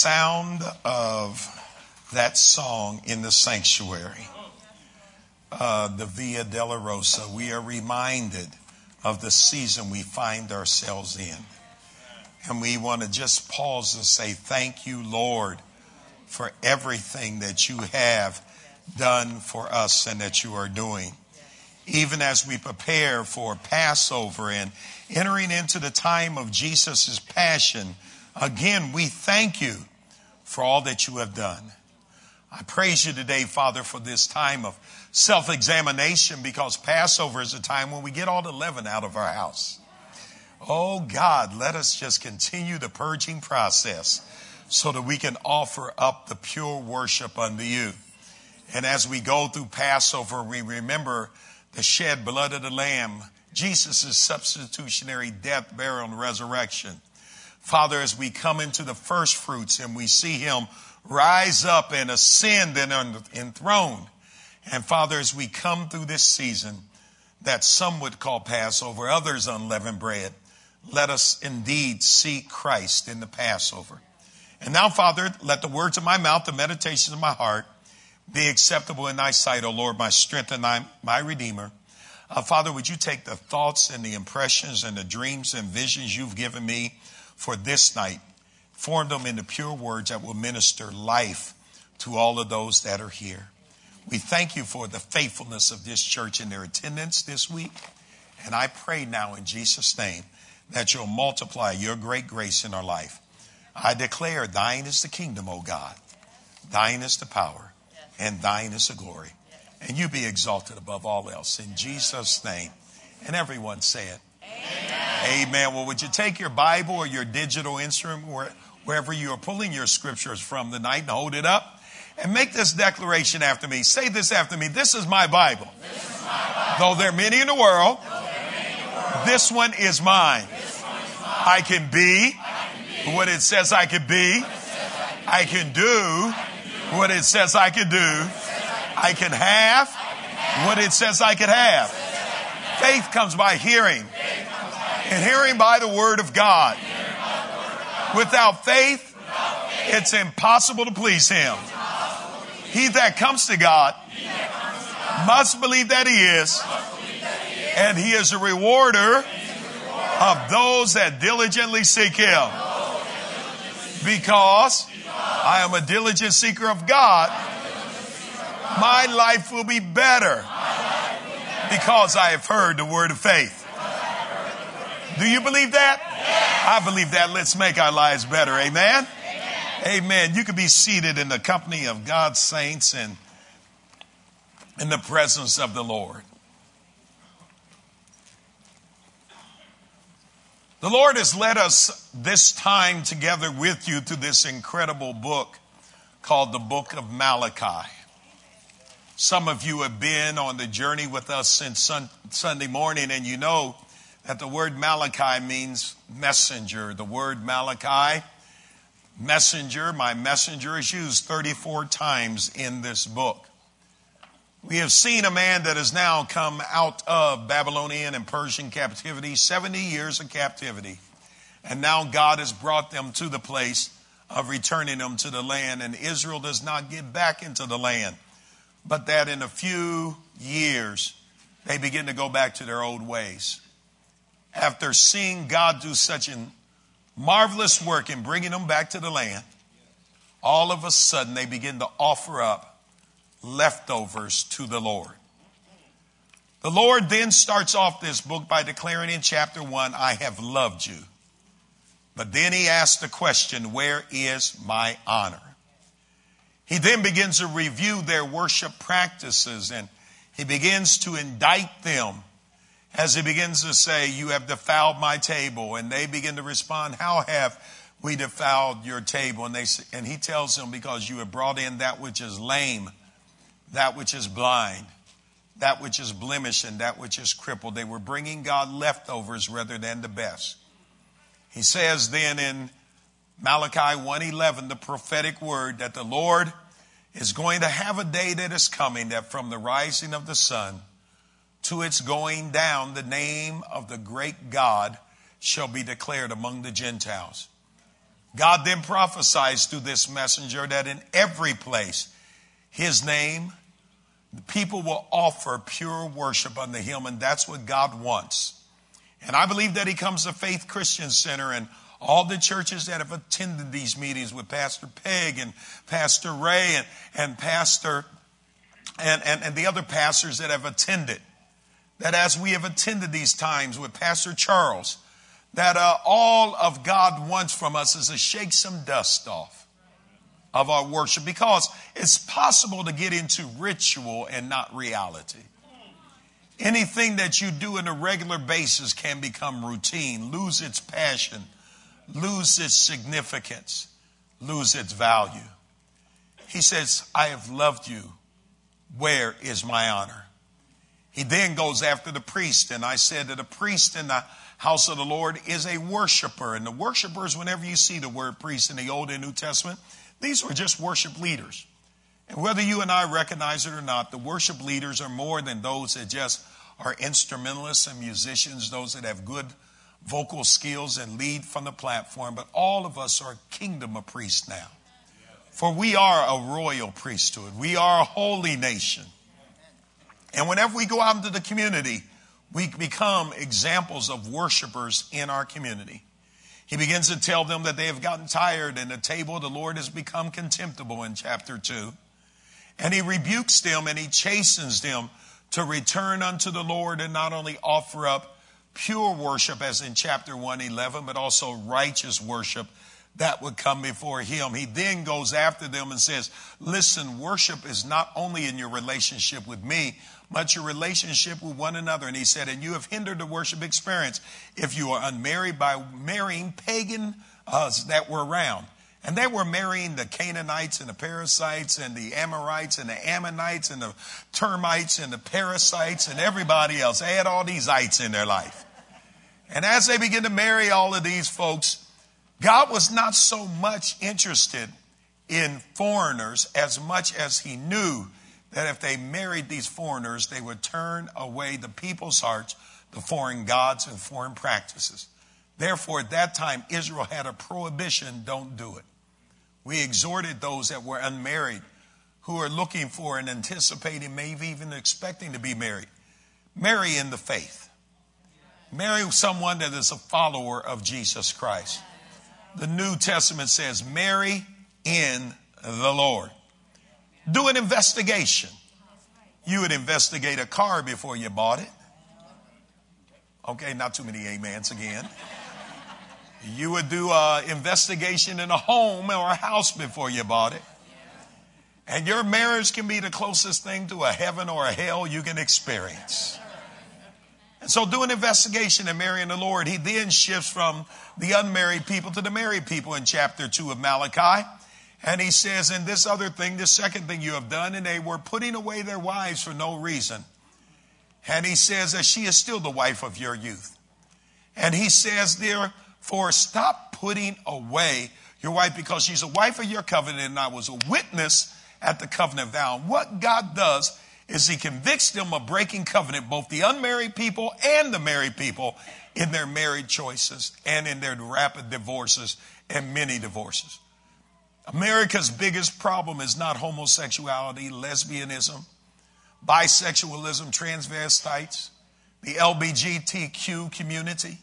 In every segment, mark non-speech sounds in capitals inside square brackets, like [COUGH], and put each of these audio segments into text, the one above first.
sound of that song in the sanctuary, uh, the Via Dolorosa, we are reminded of the season we find ourselves in. And we want to just pause and say, Thank you, Lord, for everything that you have done for us and that you are doing. Even as we prepare for Passover and entering into the time of Jesus' passion, again, we thank you for all that you have done. I praise you today, Father, for this time of self examination because Passover is a time when we get all the leaven out of our house. Oh God, let us just continue the purging process so that we can offer up the pure worship unto you. And as we go through Passover, we remember the shed blood of the Lamb, Jesus' substitutionary death, burial, and resurrection. Father, as we come into the first fruits and we see him rise up and ascend and enthroned. And Father, as we come through this season that some would call Passover, others unleavened bread, let us indeed see Christ in the Passover. And now, Father, let the words of my mouth, the meditations of my heart be acceptable in thy sight, O Lord, my strength and thy, my redeemer. Uh, Father, would you take the thoughts and the impressions and the dreams and visions you've given me for this night form them into pure words that will minister life to all of those that are here. We thank you for the faithfulness of this church and their attendance this week. And I pray now in Jesus' name that you'll multiply your great grace in our life. I declare thine is the kingdom, O God. Thine is the power and thine is the glory. And you be exalted above all else in Jesus' name. And everyone say it. Amen. Amen. Well, would you take your Bible or your digital instrument wherever you are pulling your scriptures from tonight and hold it up and make this declaration after me. Say this after me. This is my Bible. Is my Bible. Though there are many in the world, this one is mine. I can be what it says I can be. I can do what it says I can do. I can have what it says I can have. Faith comes by hearing, and hearing by the word of God. Without faith, it's impossible to please Him. He that comes to God must believe that He is, and He is a rewarder of those that diligently seek Him. Because I am a diligent seeker of God, my life will be better because I have heard the word of faith. Do you believe that? I believe that. Let's make our lives better. Amen. Amen. Amen. You can be seated in the company of God's saints and in the presence of the Lord. The Lord has led us this time together with you to this incredible book called the Book of Malachi. Some of you have been on the journey with us since Sunday morning, and you know that the word Malachi means messenger. The word Malachi, messenger, my messenger, is used 34 times in this book. We have seen a man that has now come out of Babylonian and Persian captivity, 70 years of captivity. And now God has brought them to the place of returning them to the land. And Israel does not get back into the land, but that in a few years, they begin to go back to their old ways after seeing God do such a marvelous work in bringing them back to the land, all of a sudden they begin to offer up leftovers to the Lord. The Lord then starts off this book by declaring in chapter one, I have loved you. But then he asks the question, where is my honor? He then begins to review their worship practices and he begins to indict them as he begins to say, You have defiled my table. And they begin to respond, How have we defiled your table? And, they, and he tells them, Because you have brought in that which is lame, that which is blind, that which is blemished, and that which is crippled. They were bringing God leftovers rather than the best. He says then in Malachi 1:11 the prophetic word that the Lord is going to have a day that is coming that from the rising of the sun to its going down, the name of the great God shall be declared among the Gentiles. God then prophesies through this messenger that in every place, his name, the people will offer pure worship unto him, and that's what God wants. And I believe that he comes to Faith Christian Center and all the churches that have attended these meetings with Pastor Peg and Pastor Ray and, and Pastor and, and, and the other pastors that have attended, that as we have attended these times with Pastor Charles, that uh, all of God wants from us is to shake some dust off of our worship because it's possible to get into ritual and not reality. Anything that you do on a regular basis can become routine, lose its passion, lose its significance, lose its value. He says, I have loved you. Where is my honor? He then goes after the priest, and I said that a priest in the house of the Lord is a worshiper. And the worshipers, whenever you see the word priest in the Old and New Testament, these were just worship leaders. And whether you and I recognize it or not, the worship leaders are more than those that just are instrumentalists and musicians, those that have good vocal skills and lead from the platform, but all of us are kingdom of priests now. For we are a royal priesthood. We are a holy nation. And whenever we go out into the community, we become examples of worshipers in our community. He begins to tell them that they have gotten tired and the table of the Lord has become contemptible in chapter 2. And he rebukes them and he chastens them to return unto the Lord and not only offer up pure worship as in chapter 111, but also righteous worship that would come before him. He then goes after them and says, listen, worship is not only in your relationship with me, but your relationship with one another. And he said, and you have hindered the worship experience if you are unmarried by marrying pagan uh, that were around. And they were marrying the Canaanites and the Perizzites and the Amorites and the Ammonites and the termites and the parasites and everybody else. They had all these ites in their life. And as they began to marry all of these folks, God was not so much interested in foreigners as much as he knew that if they married these foreigners, they would turn away the people's hearts to foreign gods and foreign practices. Therefore, at that time, Israel had a prohibition don't do it. We exhorted those that were unmarried who are looking for and anticipating, maybe even expecting to be married. Marry in the faith. Marry someone that is a follower of Jesus Christ. The New Testament says, marry in the Lord. Do an investigation. You would investigate a car before you bought it. Okay, not too many amens again. You would do an investigation in a home or a house before you bought it. And your marriage can be the closest thing to a heaven or a hell you can experience. And so do an investigation in marrying the Lord. He then shifts from the unmarried people to the married people in chapter 2 of Malachi. And he says, and this other thing, the second thing you have done, and they were putting away their wives for no reason. And he says that she is still the wife of your youth. And he says, there, for stop putting away your wife because she's a wife of your covenant and I was a witness at the covenant vow. And what God does is he convicts them of breaking covenant, both the unmarried people and the married people in their married choices and in their rapid divorces and many divorces. America's biggest problem is not homosexuality, lesbianism, bisexualism, transvestites, the LBGTQ community.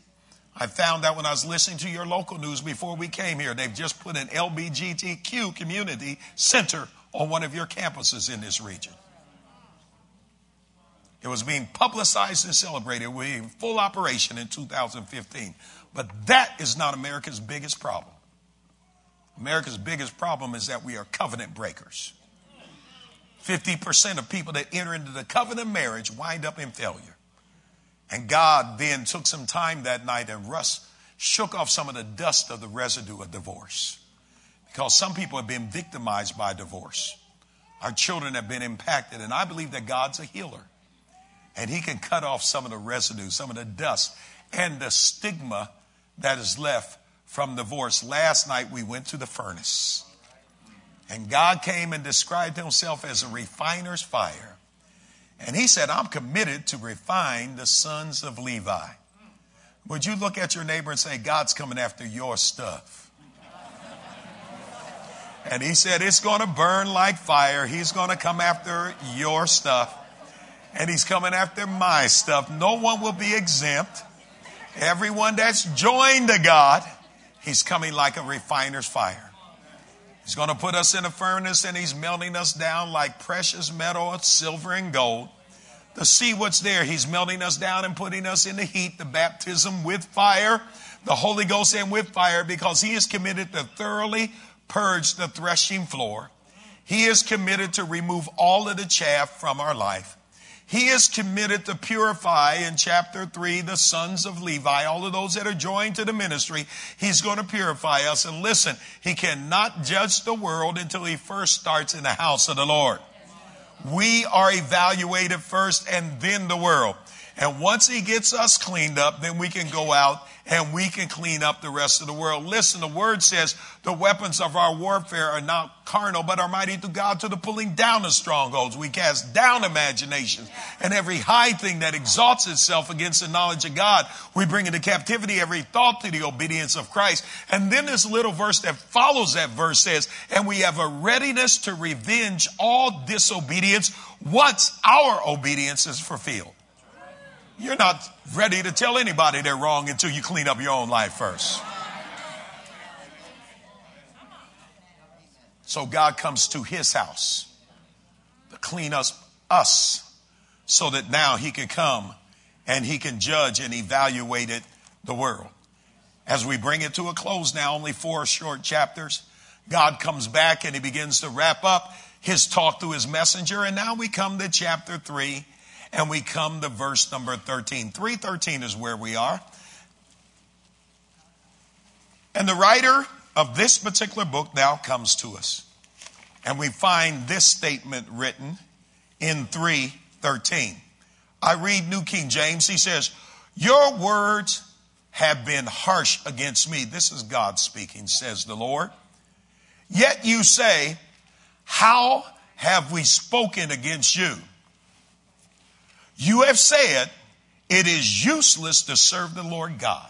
I found out when I was listening to your local news before we came here, they've just put an LBGTQ community center on one of your campuses in this region. It was being publicized and celebrated. We in full operation in 2015. But that is not America's biggest problem. America's biggest problem is that we are covenant breakers. 50% of people that enter into the covenant marriage wind up in failure. And God then took some time that night and Russ shook off some of the dust of the residue of divorce. Because some people have been victimized by divorce. Our children have been impacted, and I believe that God's a healer. And He can cut off some of the residue, some of the dust, and the stigma that is left from divorce. Last night we went to the furnace. And God came and described Himself as a refiner's fire. And he said, I'm committed to refine the sons of Levi. Would you look at your neighbor and say, God's coming after your stuff? And he said, It's going to burn like fire. He's going to come after your stuff. And he's coming after my stuff. No one will be exempt. Everyone that's joined to God, he's coming like a refiner's fire. He's going to put us in a furnace and he's melting us down like precious metal, silver, and gold. To see what's there, he's melting us down and putting us in the heat, the baptism with fire, the Holy Ghost and with fire, because he is committed to thoroughly purge the threshing floor. He is committed to remove all of the chaff from our life. He is committed to purify in chapter 3 the sons of Levi, all of those that are joined to the ministry. He's going to purify us. And listen, he cannot judge the world until he first starts in the house of the Lord. We are evaluated first and then the world. And once he gets us cleaned up, then we can go out and we can clean up the rest of the world. Listen, the word says the weapons of our warfare are not carnal, but are mighty to God to the pulling down of strongholds. We cast down imaginations and every high thing that exalts itself against the knowledge of God. We bring into captivity every thought to the obedience of Christ. And then this little verse that follows that verse says, and we have a readiness to revenge all disobedience once our obedience is fulfilled. You're not ready to tell anybody they're wrong until you clean up your own life first. So God comes to his house to clean us, us so that now he can come and he can judge and evaluate it, the world. As we bring it to a close now, only four short chapters, God comes back and he begins to wrap up his talk through his messenger. And now we come to chapter three and we come to verse number 13. 313 is where we are. And the writer of this particular book now comes to us. And we find this statement written in 313. I read New King James. He says, Your words have been harsh against me. This is God speaking, says the Lord. Yet you say, How have we spoken against you? You have said it is useless to serve the Lord God.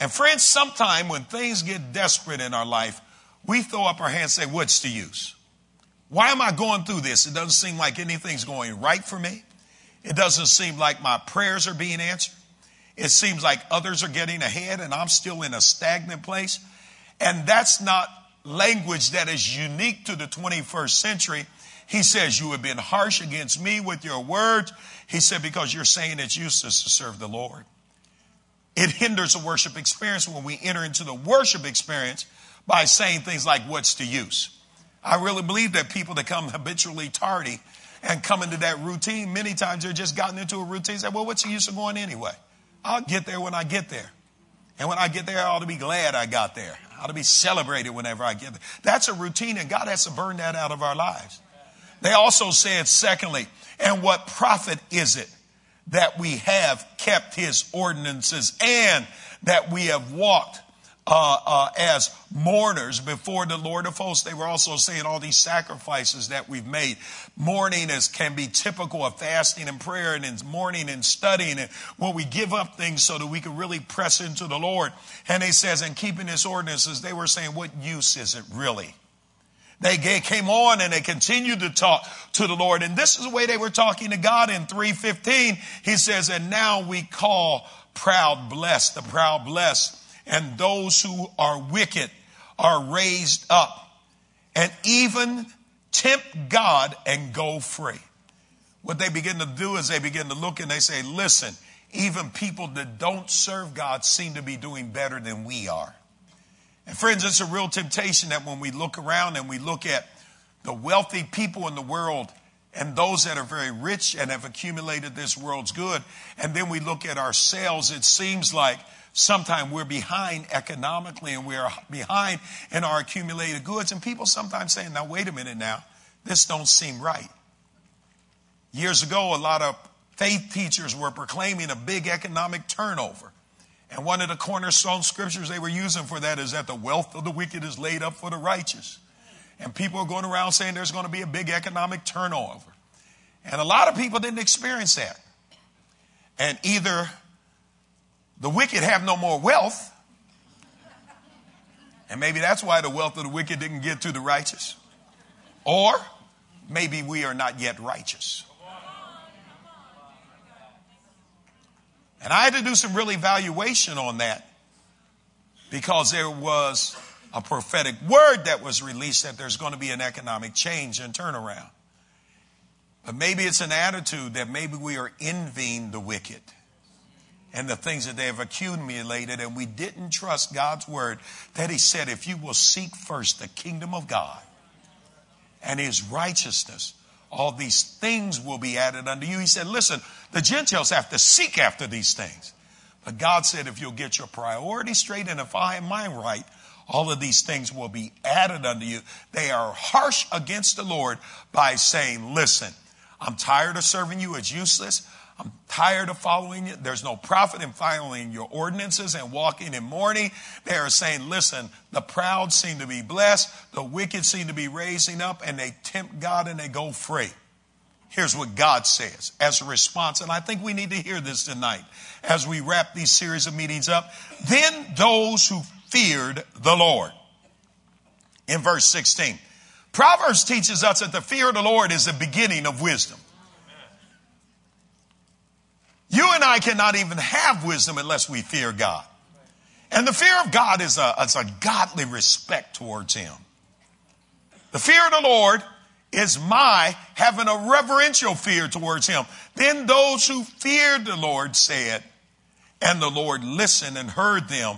And friends, sometime when things get desperate in our life, we throw up our hands and say, What's the use? Why am I going through this? It doesn't seem like anything's going right for me. It doesn't seem like my prayers are being answered. It seems like others are getting ahead and I'm still in a stagnant place. And that's not language that is unique to the 21st century. He says, You have been harsh against me with your words. He said, Because you're saying it's useless to serve the Lord. It hinders the worship experience when we enter into the worship experience by saying things like, What's the use? I really believe that people that come habitually tardy and come into that routine, many times they're just gotten into a routine say, Well, what's the use of going anyway? I'll get there when I get there. And when I get there, I ought to be glad I got there. I ought to be celebrated whenever I get there. That's a routine, and God has to burn that out of our lives. They also said, secondly, and what profit is it that we have kept his ordinances and that we have walked uh, uh, as mourners before the Lord of hosts. They were also saying all these sacrifices that we've made. Mourning is, can be typical of fasting and prayer and mourning and studying and when we give up things so that we can really press into the Lord. And he says, and keeping his ordinances, they were saying, what use is it really? They came on and they continued to talk to the Lord. And this is the way they were talking to God in 315. He says, and now we call proud blessed, the proud blessed, and those who are wicked are raised up and even tempt God and go free. What they begin to do is they begin to look and they say, listen, even people that don't serve God seem to be doing better than we are. And friends, it's a real temptation that when we look around and we look at the wealthy people in the world and those that are very rich and have accumulated this world's good, and then we look at ourselves, it seems like sometimes we're behind economically and we're behind in our accumulated goods. And people sometimes saying, now wait a minute now, this don't seem right. Years ago, a lot of faith teachers were proclaiming a big economic turnover. And one of the cornerstone scriptures they were using for that is that the wealth of the wicked is laid up for the righteous. And people are going around saying there's going to be a big economic turnover. And a lot of people didn't experience that. And either the wicked have no more wealth, And maybe that's why the wealth of the wicked didn't get to the righteous. Or maybe we are not yet righteous. And I had to do some real evaluation on that because there was a prophetic word that was released that there's going to be an economic change and turnaround. But maybe it's an attitude that maybe we are envying the wicked and the things that they have accumulated, and we didn't trust God's word that He said, if you will seek first the kingdom of God and His righteousness, all these things will be added unto you. He said, listen, the Gentiles have to seek after these things. But God said, if you'll get your priorities straight and if I am mine right, all of these things will be added unto you. They are harsh against the Lord by saying, listen, I'm tired of serving you. It's useless. I'm tired of following you. There's no profit in following your ordinances and walking in mourning. They are saying, listen, the proud seem to be blessed. The wicked seem to be raising up and they tempt God and they go free. Here's what God says as a response. And I think we need to hear this tonight as we wrap these series of meetings up. Then those who feared the Lord. In verse 16, Proverbs teaches us that the fear of the Lord is the beginning of wisdom. You and I cannot even have wisdom unless we fear God. And the fear of God is a, a godly respect towards Him. The fear of the Lord is my having a reverential fear towards Him. Then those who feared the Lord said, and the Lord listened and heard them.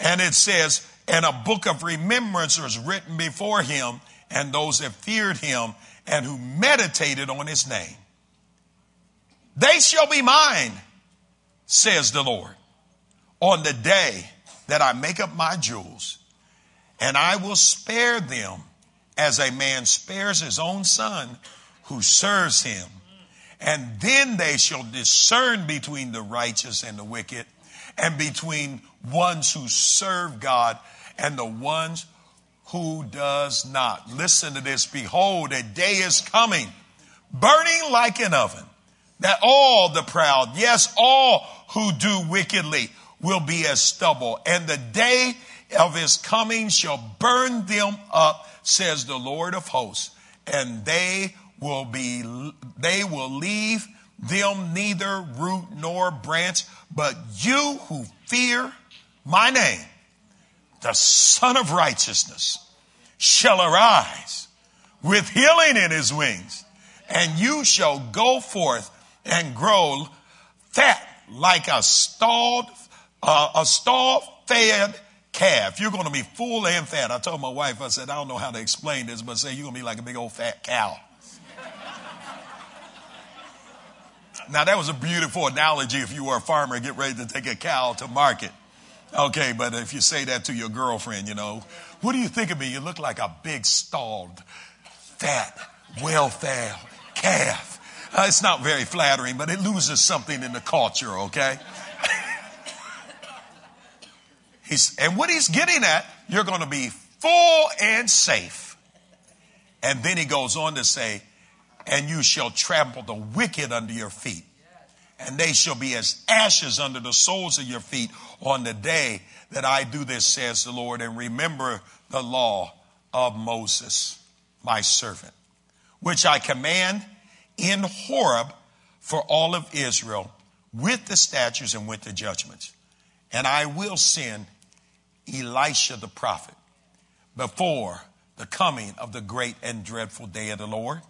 And it says, and a book of remembrance was written before Him and those that feared Him and who meditated on His name. They shall be mine, says the Lord, on the day that I make up my jewels, and I will spare them as a man spares his own son who serves him. And then they shall discern between the righteous and the wicked, and between ones who serve God and the ones who does not. Listen to this. Behold, a day is coming, burning like an oven that all the proud, yes, all who do wickedly will be as stubble. And the day of his coming shall burn them up, says the Lord of hosts. And they will be, they will leave them neither root nor branch, but you who fear my name, the son of righteousness shall arise with healing in his wings and you shall go forth and grow fat like a stalled, uh, a stall fed calf. You're going to be full and fat. I told my wife, I said, I don't know how to explain this, but say you're going to be like a big old fat cow. now that was a beautiful analogy if you were a farmer, get ready to take a cow to market. Okay, but if you say that to your girlfriend, you know, what do you think of me? You look like a big stalled, fat, well-fed calf. Uh, it's not very flattering, but it loses something in the culture, okay? [LAUGHS] he's, and what he's getting at, you're going to be full and safe. And then he goes on to say, and you shall trample the wicked under your feet, and they shall be as ashes under the soles of your feet on the day that I do this, says the Lord. And remember the law of Moses, my servant, which I command in Horeb for all of Israel with the statutes and with the judgments. And I will send Elijah the prophet before the coming of the great and dreadful day of the Lord.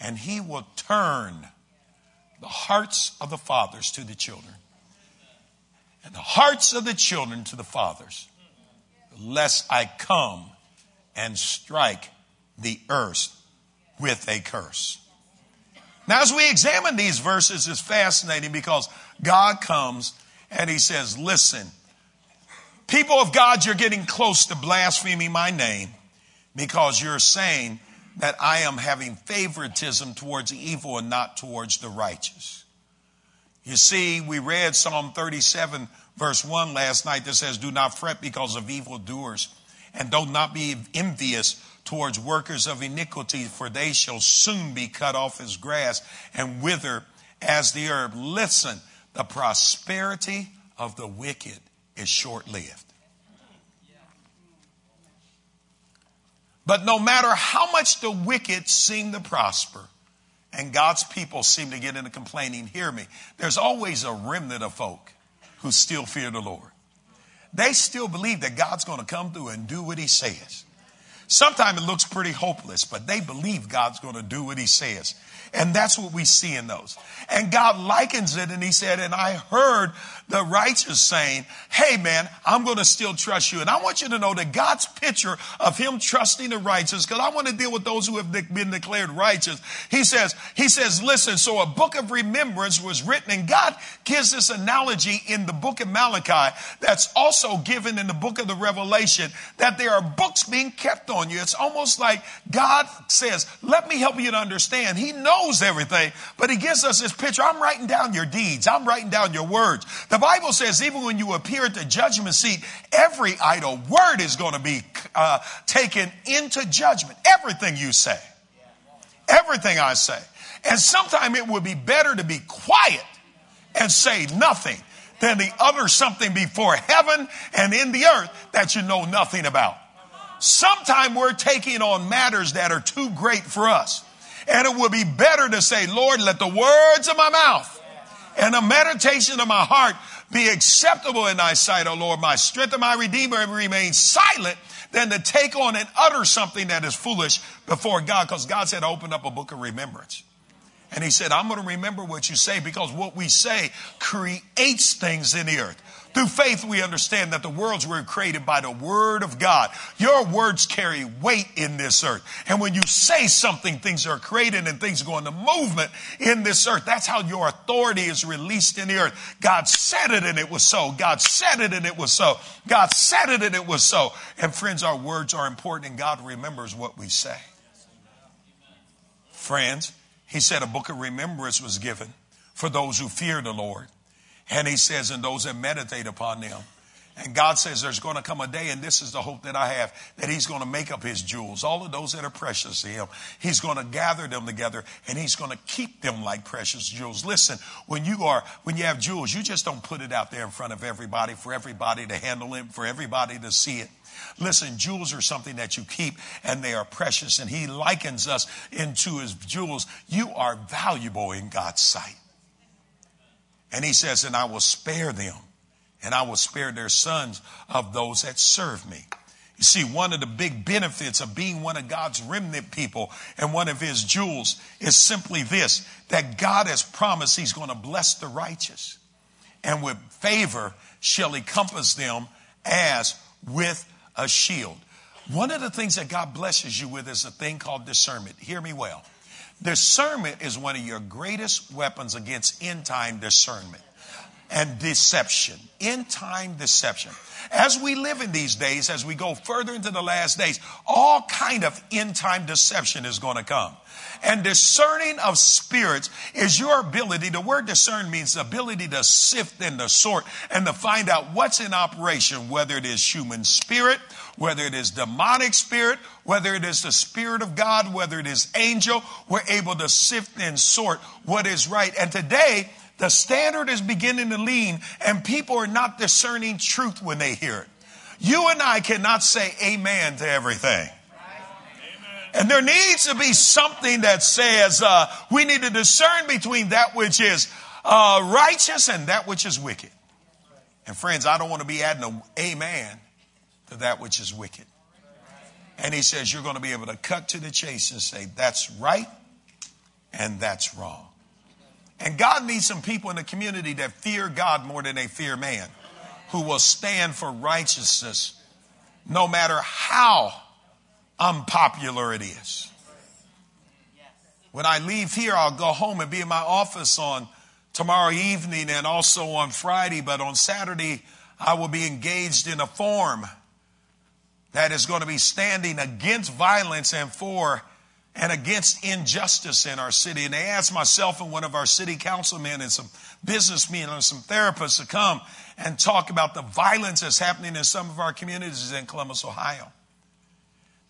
And he will turn the hearts of the fathers to the children and the hearts of the children to the fathers, lest I come and strike the earth with a curse. Now, as we examine these verses, it's fascinating because God comes and he says, listen, people of God, you're getting close to blaspheming my name because you're saying that I am having favoritism towards the evil and not towards the righteous. You see, we read Psalm 37 verse 1 last night that says, do not fret because of evildoers and do not be envious towards workers of iniquity, for they shall soon be cut off as grass and wither as the herb. Listen, the prosperity of the wicked is short lived. But no matter how much the wicked seem to prosper and God's people seem to get into complaining, hear me, there's always a remnant of folk who still fear the Lord. They still believe that God's going to come through and do what he says. Sometimes it looks pretty hopeless, but they believe God's going to do what he says. And that's what we see in those. And God likens it and he said, and I heard the righteous saying, Hey man, I'm going to still trust you. And I want you to know that God's picture of him trusting the righteous, because I want to deal with those who have been declared righteous. He says, he says, listen, so a book of remembrance was written and God gives this analogy in the book of Malachi that's also given in the book of the Revelation that there are books being kept on you. It's almost like God says, let me help you to understand. He knows everything, but he gives us this picture. I'm writing down your deeds. I'm writing down your words. The Bible says even when you appear at the judgment seat, every idle word is going to be uh, taken into judgment. Everything you say. Everything I say. And sometimes it would be better to be quiet and say nothing than to utter something before heaven and in the earth that you know nothing about. Sometimes we're taking on matters that are too great for us. And it would be better to say, Lord, let the words of my mouth and the meditation of my heart be acceptable in thy sight, O Lord, my strength and my redeemer, and remain silent than to take on and utter something that is foolish before God, because God said, open up a book of remembrance. And he said, I'm going to remember what you say because what we say creates things in the earth. Through faith, we understand that the worlds were created by the word of God. Your words carry weight in this earth. And when you say something, things are created and things go into movement in this earth. That's how your authority is released in the earth. God said it and it was so. God said it and it was so. God said it and it was so. And friends, our words are important and God remembers what we say. Friends, he said a book of remembrance was given for those who fear the Lord. And he says, and those that meditate upon them. And God says there's going to come a day, and this is the hope that I have, that He's going to make up His jewels, all of those that are precious to Him. He's going to gather them together, and He's going to keep them like precious jewels. Listen, when you are, when you have jewels, you just don't put it out there in front of everybody for everybody to handle it, for everybody to see it. Listen, jewels are something that you keep and they are precious. And he likens us into his jewels. You are valuable in God's sight. And he says, and I will spare them and I will spare their sons of those that serve me. You see, one of the big benefits of being one of God's remnant people and one of his jewels is simply this, that God has promised he's going to bless the righteous and with favor shall he compass them as with a shield. One of the things that God blesses you with is a thing called discernment. Hear me well. Discernment is one of your greatest weapons against end time discernment and deception. End time deception. As we live in these days, as we go further into the last days, all kind of end time deception is going to come. And discerning of spirits is your ability. The word discern means the ability to sift and to sort and to find out what's in operation, whether it is human spirit, whether it is demonic spirit, whether it is the spirit of God, whether it is angel, we're able to sift and sort what is right. And today, the standard is beginning to lean and people are not discerning truth when they hear it. You and I cannot say amen to everything. And there needs to be something that says uh, we need to discern between that which is uh, righteous and that which is wicked. And friends, I don't want to be adding an amen to that which is wicked. And he says you're going to be able to cut to the chase and say that's right and that's wrong. And God needs some people in the community that fear God more than they fear man, who will stand for righteousness no matter how unpopular it is. When I leave here, I'll go home and be in my office on tomorrow evening and also on Friday, but on Saturday, I will be engaged in a forum that is going to be standing against violence and for and against injustice in our city. And they asked myself and one of our city councilmen and some businessmen and some therapists to come and talk about the violence that's happening in some of our communities in Columbus, Ohio.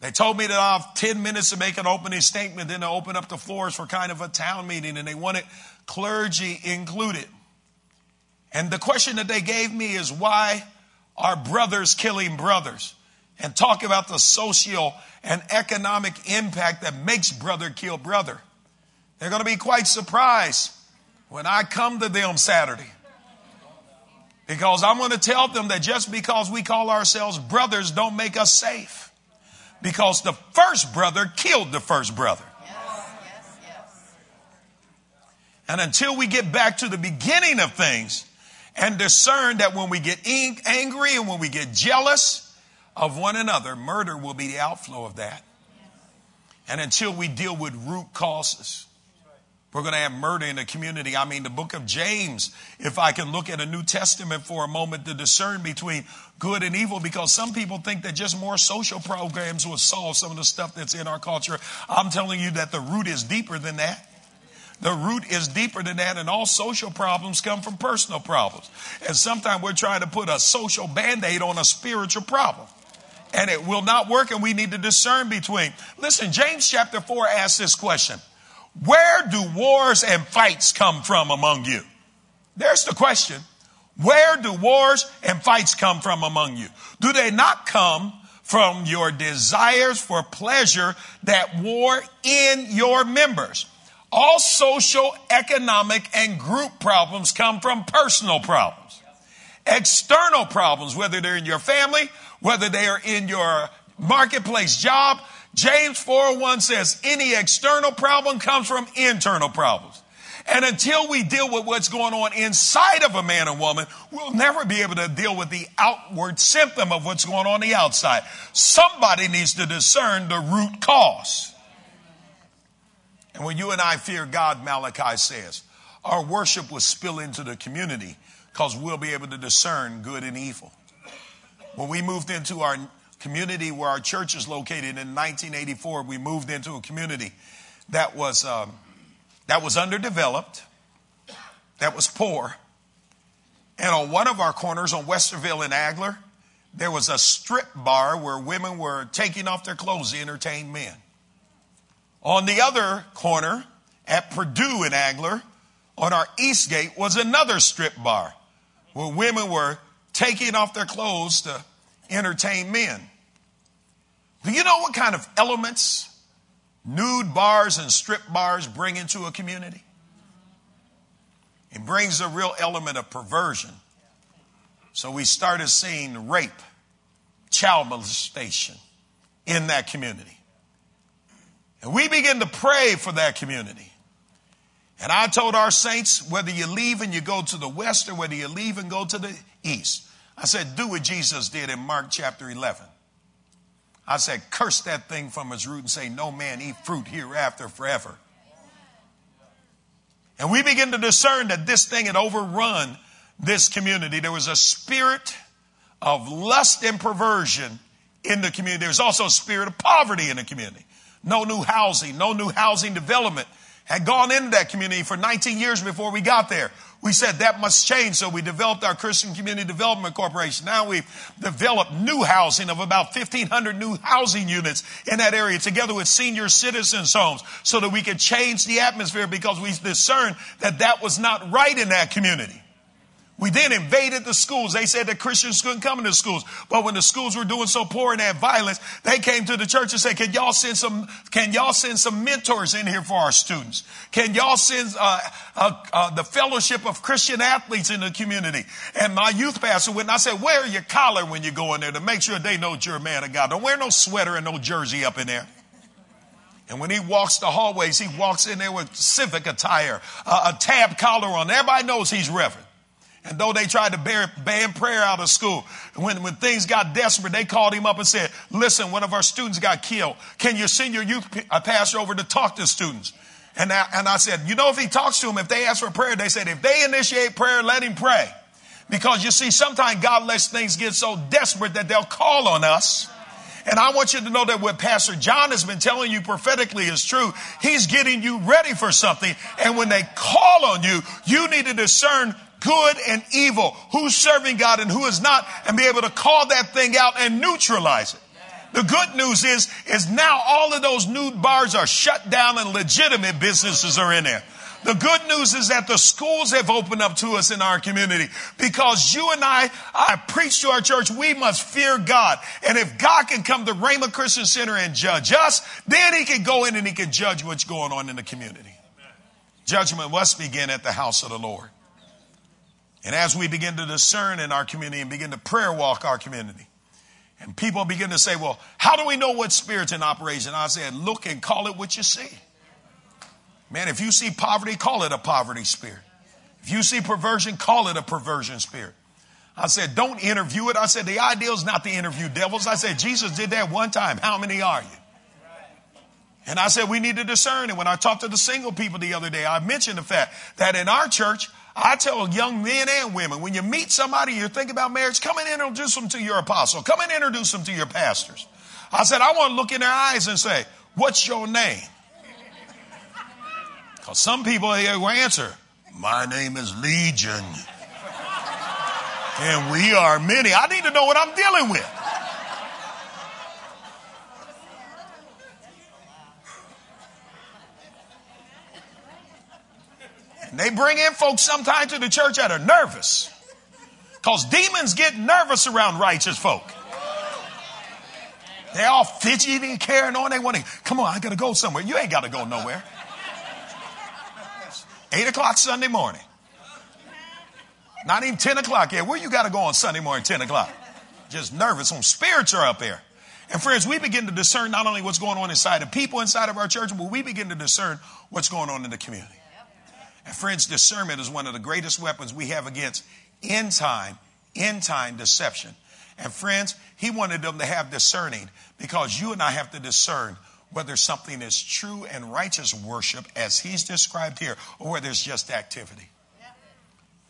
They told me that I have 10 minutes to make an opening statement, then to open up the floors for kind of a town meeting, and they wanted clergy included. And the question that they gave me is why are brothers killing brothers? And talk about the social and economic impact that makes brother kill brother. They're going to be quite surprised when I come to them Saturday. Because I'm going to tell them that just because we call ourselves brothers don't make us safe. Because the first brother killed the first brother. And until we get back to the beginning of things and discern that when we get angry and when we get jealous of one another, murder will be the outflow of that. And until we deal with root causes, we're going to have murder in the community. I mean, the book of James, if I can look at a New Testament for a moment to discern between good and evil, because some people think that just more social programs will solve some of the stuff that's in our culture. I'm telling you that the root is deeper than that. The root is deeper than that, and all social problems come from personal problems. And sometimes we're trying to put a social band aid on a spiritual problem. And it will not work, and we need to discern between. Listen, James chapter 4 asks this question where do wars and fights come from among you? There's the question. Where do wars and fights come from among you? Do they not come from your desires for pleasure that war in your members? All social, economic, and group problems come from personal problems. External problems, whether they're in your family, whether they are in your marketplace job, James 4:1 says any external problem comes from internal problems. And until we deal with what's going on inside of a man or woman, we'll never be able to deal with the outward symptom of what's going on the outside. Somebody needs to discern the root cause. And when you and I fear God, Malachi says, our worship will spill into the community because we'll be able to discern good and evil. When we moved into our community where our church is located in 1984, we moved into a community that was, um, that was underdeveloped, that was poor. And on one of our corners on Westerville and Agler, there was a strip bar where women were taking off their clothes to entertain men. On the other corner at Purdue and Agler, on our east gate was another strip bar where women were taking off their clothes to entertain men. Do you know what kind of elements nude bars and strip bars bring into a community? It brings a real element of perversion. So we started seeing rape, child molestation in that community. And we begin to pray for that community. And I told our saints, whether you leave and you go to the west or whether you leave and go to the east, I said, do what Jesus did in Mark chapter 11. I said, curse that thing from its root and say, no man eat fruit hereafter forever. And we begin to discern that this thing had overrun this community. There was a spirit of lust and perversion in the community. There was also a spirit of poverty in the community. No new housing, no new housing development had gone into that community for 19 years before we got there. We said that must change, so we developed our Christian Community Development Corporation. Now we've developed new housing of about 1,500 new housing units in that area together with senior citizens' homes so that we could change the atmosphere because we discerned that that was not right in that community. We then invaded the schools. They said that Christians couldn't come into schools. But when the schools were doing so poor and had violence, they came to the church and said, can y'all send some, can y'all send some mentors in here for our students? Can y'all send, uh, uh, uh, the fellowship of Christian athletes in the community? And my youth pastor went and I said, wear your collar when you go in there to make sure they know you're a man of God. Don't wear no sweater and no jersey up in there. And when he walks the hallways, he walks in there with civic attire, a tab collar on. Everybody knows he's reverend. And though they tried to ban prayer out of school, when, when things got desperate, they called him up and said, listen, one of our students got killed. Can you send your youth uh, pastor over to talk to students? And I, and I said, you know, if he talks to them, if they ask for prayer, they said, if they initiate prayer, let him pray. Because you see, sometimes God lets things get so desperate that they'll call on us. And I want you to know that what Pastor John has been telling you prophetically is true. He's getting you ready for something. And when they call on you, you need to discern good and evil, who's serving God and who is not, and be able to call that thing out and neutralize it. The good news is, is now all of those nude bars are shut down and legitimate businesses are in there. The good news is that the schools have opened up to us in our community because you and I, I preach to our church, we must fear God. And if God can come to Rhema Christian Center and judge us, then he can go in and he can judge what's going on in the community. Judgment must begin at the house of the Lord. And as we begin to discern in our community and begin to prayer walk our community, and people begin to say, well, how do we know what spirit's in operation? I said, look and call it what you see. Man, if you see poverty, call it a poverty spirit. If you see perversion, call it a perversion spirit. I said, don't interview it. I said, the idea is not to interview devils. I said, Jesus did that one time. How many are you? And I said, we need to discern. And when I talked to the single people the other day, I mentioned the fact that in our church, I tell young men and women, when you meet somebody, you're thinking about marriage, come and introduce them to your apostle. Come and introduce them to your pastors. I said, I want to look in their eyes and say, what's your name? Because some people here will answer, My name is Legion. And we are many. I need to know what I'm dealing with. And they bring in folks sometimes to the church that are nervous. Because demons get nervous around righteous folk. They're all fidgety and carrying on. They want to, come on, I got to go somewhere. You ain't got to go nowhere. 8 o'clock Sunday morning. Not even 10 o'clock yet. Where you got to go on Sunday morning, 10 o'clock? Just nervous. Some spirits are up there. And friends, we begin to discern not only what's going on inside of people inside of our church, but we begin to discern what's going on in the community. And friends, discernment is one of the greatest weapons we have against end time, end time deception. And friends, he wanted them to have discerning because you and I have to discern whether something is true and righteous worship as he's described here or whether it's just activity.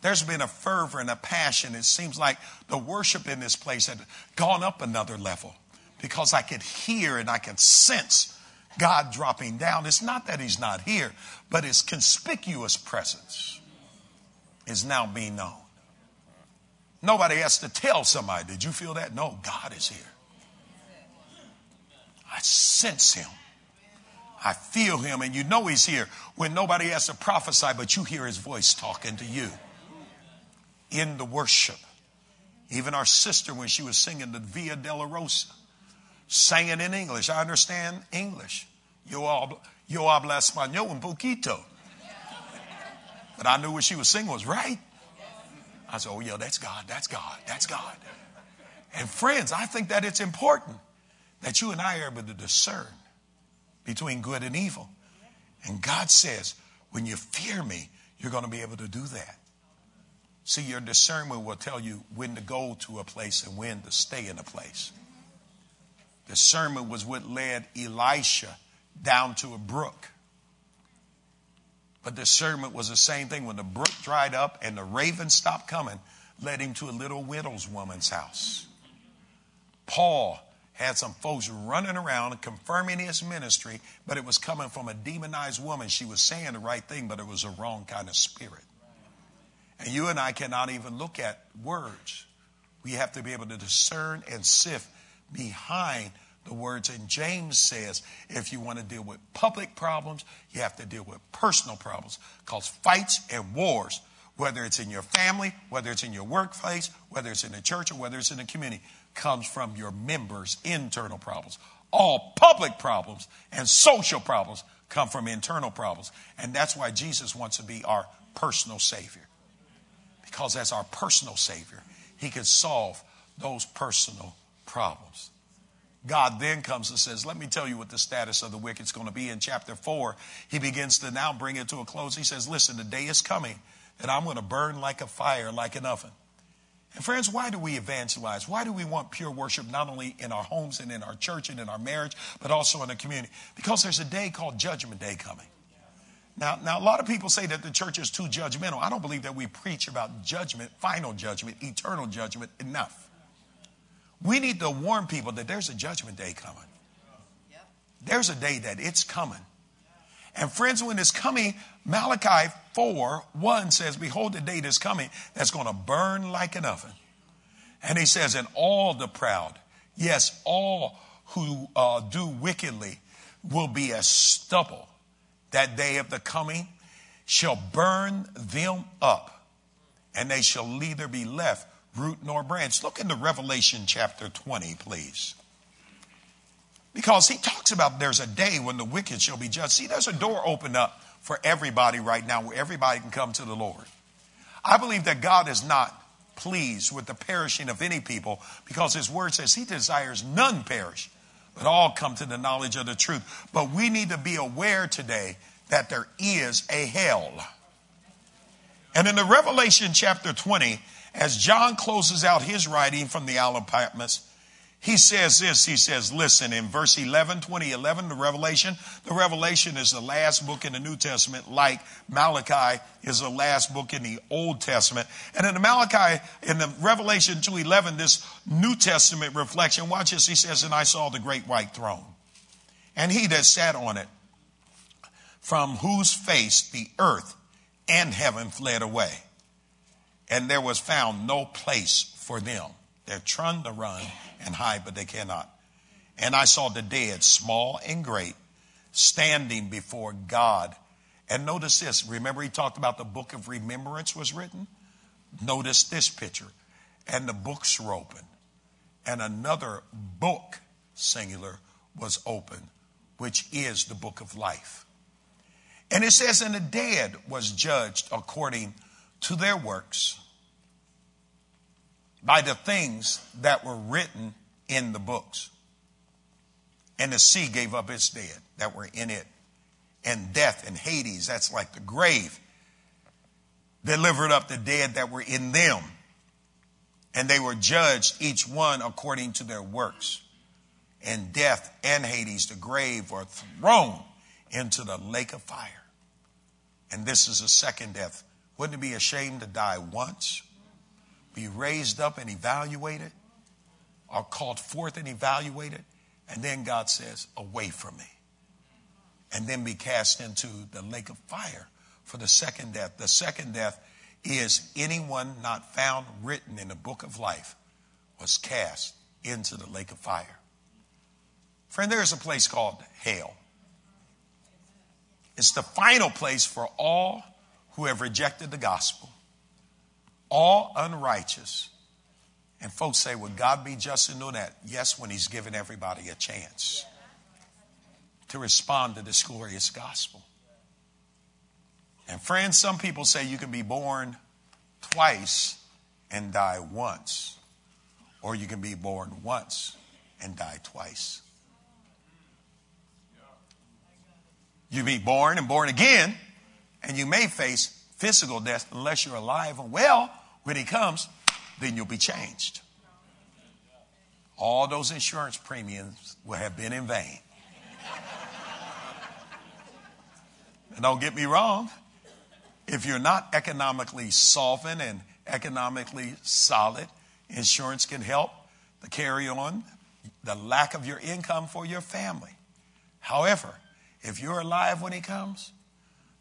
There's been a fervor and a passion. It seems like the worship in this place had gone up another level because I could hear and I can sense God dropping down. It's not that he's not here, but his conspicuous presence is now being known. Nobody has to tell somebody, did you feel that? No, God is here. I sense him. I feel him, and you know he's here when nobody has to prophesy, but you hear his voice talking to you in the worship. Even our sister, when she was singing the Via Dolorosa, sang it in English. I understand English. Yo, yo habla español un poquito. But I knew what she was singing was right. I said, oh, yeah, that's God, that's God, that's God. And friends, I think that it's important that you and I are able to discern between good and evil. And God says, when you fear me, you're going to be able to do that. See, your discernment will tell you when to go to a place and when to stay in a place. Discernment was what led Elijah down to a brook. But discernment was the same thing when the brook dried up and the raven stopped coming, led him to a little widow's woman's house. Paul had some folks running around confirming his ministry, but it was coming from a demonized woman. She was saying the right thing, but it was a wrong kind of spirit. And you and I cannot even look at words. We have to be able to discern and sift behind the words. And James says if you want to deal with public problems, you have to deal with personal problems. Because fights and wars, whether it's in your family, whether it's in your workplace, whether it's in the church, or whether it's in the community, comes from your members' internal problems. All public problems and social problems come from internal problems. And that's why Jesus wants to be our personal Savior. Because as our personal Savior, He can solve those personal problems. God then comes and says, Let me tell you what the status of the wicked is going to be. In chapter 4, he begins to now bring it to a close. He says, Listen, the day is coming that I'm going to burn like a fire, like an oven. And friends, why do we evangelize? Why do we want pure worship not only in our homes and in our church and in our marriage, but also in the community? Because there's a day called Judgment Day coming. Now, now, a lot of people say that the church is too judgmental. I don't believe that we preach about judgment, final judgment, eternal judgment enough. We need to warn people that there's a judgment day coming. There's a day that it's coming. And friends, when it's coming, Malachi 4 1 says, Behold, the day is coming that's going to burn like an oven. And he says, And all the proud, yes, all who uh, do wickedly will be as stubble that day of the coming. shall burn them up, and they shall neither be left root nor branch. Look into Revelation chapter 20, please. Because he talks about there's a day when the wicked shall be judged. See, there's a door opened up for everybody right now where everybody can come to the Lord. I believe that God is not pleased with the perishing of any people because his word says he desires none perish, but all come to the knowledge of the truth. But we need to be aware today that there is a hell. And in the Revelation chapter 20, as John closes out his writing from the Isle of Patmos, he says this, he says, listen, in verse 11, 2011, the Revelation, the Revelation is the last book in the New Testament, like Malachi is the last book in the Old Testament. And in the Malachi, in the Revelation 2.11, this New Testament reflection, watch this, he says, and I saw the great white throne, and he that sat on it, from whose face the earth and heaven fled away. And there was found no place for them. They're trying to run and hide, but they cannot. And I saw the dead, small and great, standing before God. And notice this. Remember, he talked about the book of remembrance was written? Notice this picture. And the books were open. And another book, singular, was open, which is the book of life. And it says, and the dead was judged according to their works by the things that were written in the books. And the sea gave up its dead that were in it. And death and Hades, that's like the grave, delivered up the dead that were in them. And they were judged, each one according to their works. And death and Hades, the grave, were thrown into the lake of fire. And this is a second death. Wouldn't it be a shame to die once? Be raised up and evaluated, are called forth and evaluated, and then God says, Away from me. And then be cast into the lake of fire for the second death. The second death is anyone not found written in the book of life was cast into the lake of fire. Friend, there is a place called hell. It's the final place for all who have rejected the gospel all unrighteous. And folks say, Would God be just in doing that? Yes, when He's given everybody a chance to respond to this glorious gospel. And friends, some people say you can be born twice and die once, or you can be born once and die twice. You be born and born again, and you may face physical death unless you're alive and well when he comes, then you'll be changed. All those insurance premiums will have been in vain. and don't get me wrong, if you're not economically solvent and economically solid, insurance can help to carry on the lack of your income for your family. However, if you're alive when he comes,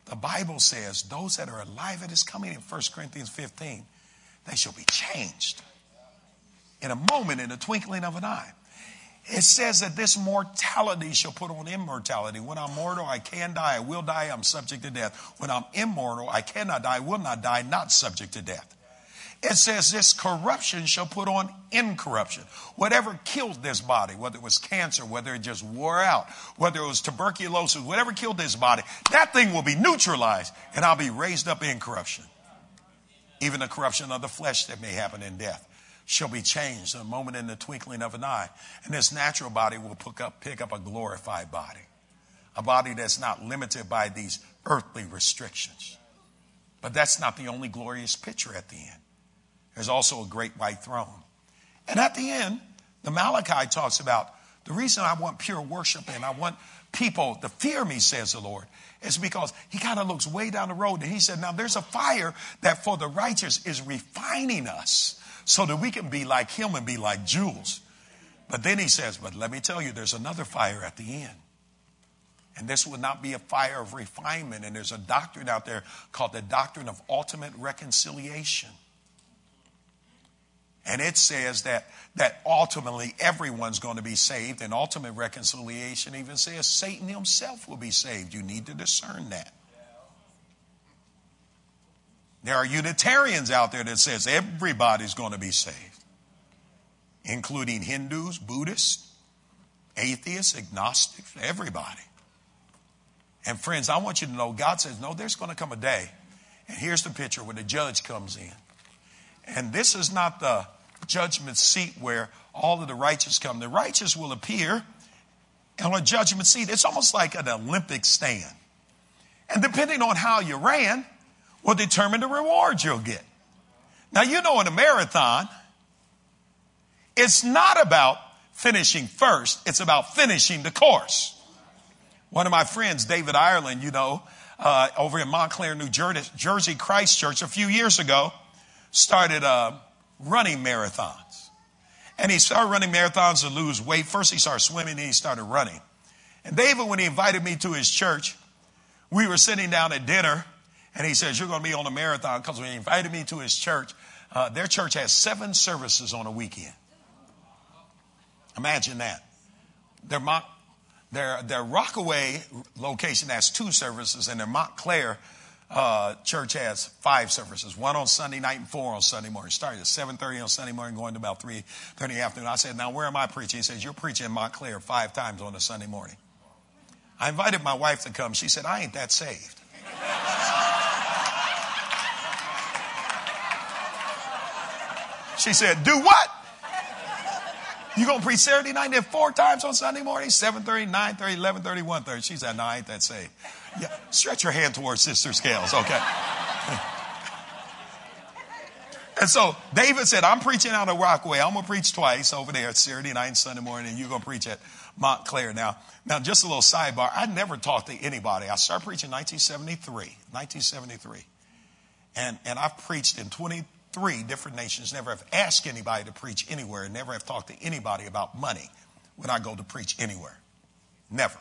the Bible says those that are alive at his coming in 1 Corinthians 15 they shall be changed in a moment, in a twinkling of an eye. It says that this mortality shall put on immortality. When I'm mortal, I can die, I will die, I'm subject to death. When I'm immortal, I cannot die, I will not die, not subject to death. It says this corruption shall put on incorruption. Whatever killed this body, whether it was cancer, whether it just wore out, whether it was tuberculosis, whatever killed this body, that thing will be neutralized and I'll be raised up in corruption even the corruption of the flesh that may happen in death shall be changed in a moment in the twinkling of an eye. And this natural body will pick up, pick up a glorified body, a body that's not limited by these earthly restrictions. But that's not the only glorious picture at the end. There's also a great white throne. And at the end, the Malachi talks about the reason I want pure worship and I want people to fear me, says the Lord, is because he kind of looks way down the road and he said, Now there's a fire that for the righteous is refining us so that we can be like him and be like jewels. But then he says, But let me tell you, there's another fire at the end. And this would not be a fire of refinement. And there's a doctrine out there called the doctrine of ultimate reconciliation. And it says that, that ultimately everyone's going to be saved, and ultimate reconciliation even says Satan himself will be saved. You need to discern that. There are Unitarians out there that says everybody's going to be saved, including Hindus, Buddhists, atheists, agnostics, everybody. And friends, I want you to know God says, no, there's going to come a day. And here's the picture when the judge comes in. And this is not the judgment seat where all of the righteous come. The righteous will appear on a judgment seat. It's almost like an Olympic stand. And depending on how you ran, will determine the reward you'll get. Now, you know, in a marathon, it's not about finishing first, it's about finishing the course. One of my friends, David Ireland, you know, uh, over in Montclair, New Jersey, Christ Church, a few years ago, started uh, running marathons. And he started running marathons to lose weight. First, he started swimming, then he started running. And David, when he invited me to his church, we were sitting down at dinner, and he says, You're going to be on a marathon because when he invited me to his church, uh, their church has seven services on a weekend. Imagine that. Their, Mont, their, their Rockaway location has two services, and their Montclair uh, church has five services, one on Sunday night and four on Sunday morning. Started at 7.30 on Sunday morning, going to about 3.30 in the afternoon. I said, now where am I preaching? He says, you're preaching in Montclair five times on a Sunday morning. I invited my wife to come. She said, I ain't that saved. She said, do what? You gonna preach Saturday night and four times on Sunday morning? 7.30, 9.30, 11.30, 1.30. She said, no, I ain't that saved. Yeah, stretch your hand towards Sister Scales, okay? [LAUGHS] and so David said, I'm preaching out of Rockaway. I'm gonna preach twice over there, at Saturday night and Sunday morning, and you're gonna preach at Montclair. Now, now just a little sidebar. I never talked to anybody. I started preaching in 1973, 1973. And, and I've preached in 23 different nations, never have asked anybody to preach anywhere, never have talked to anybody about money when I go to preach anywhere. Never.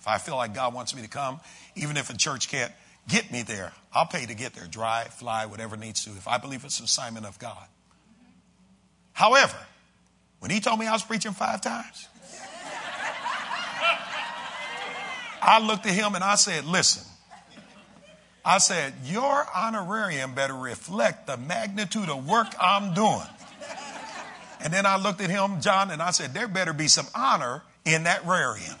If I feel like God wants me to come, even if a church can't get me there, I'll pay to get there. Drive, fly, whatever needs to, if I believe it's an assignment of God. However, when he told me I was preaching five times, I looked at him and I said, Listen, I said, Your honorarium better reflect the magnitude of work I'm doing. And then I looked at him, John, and I said, There better be some honor in that rarium.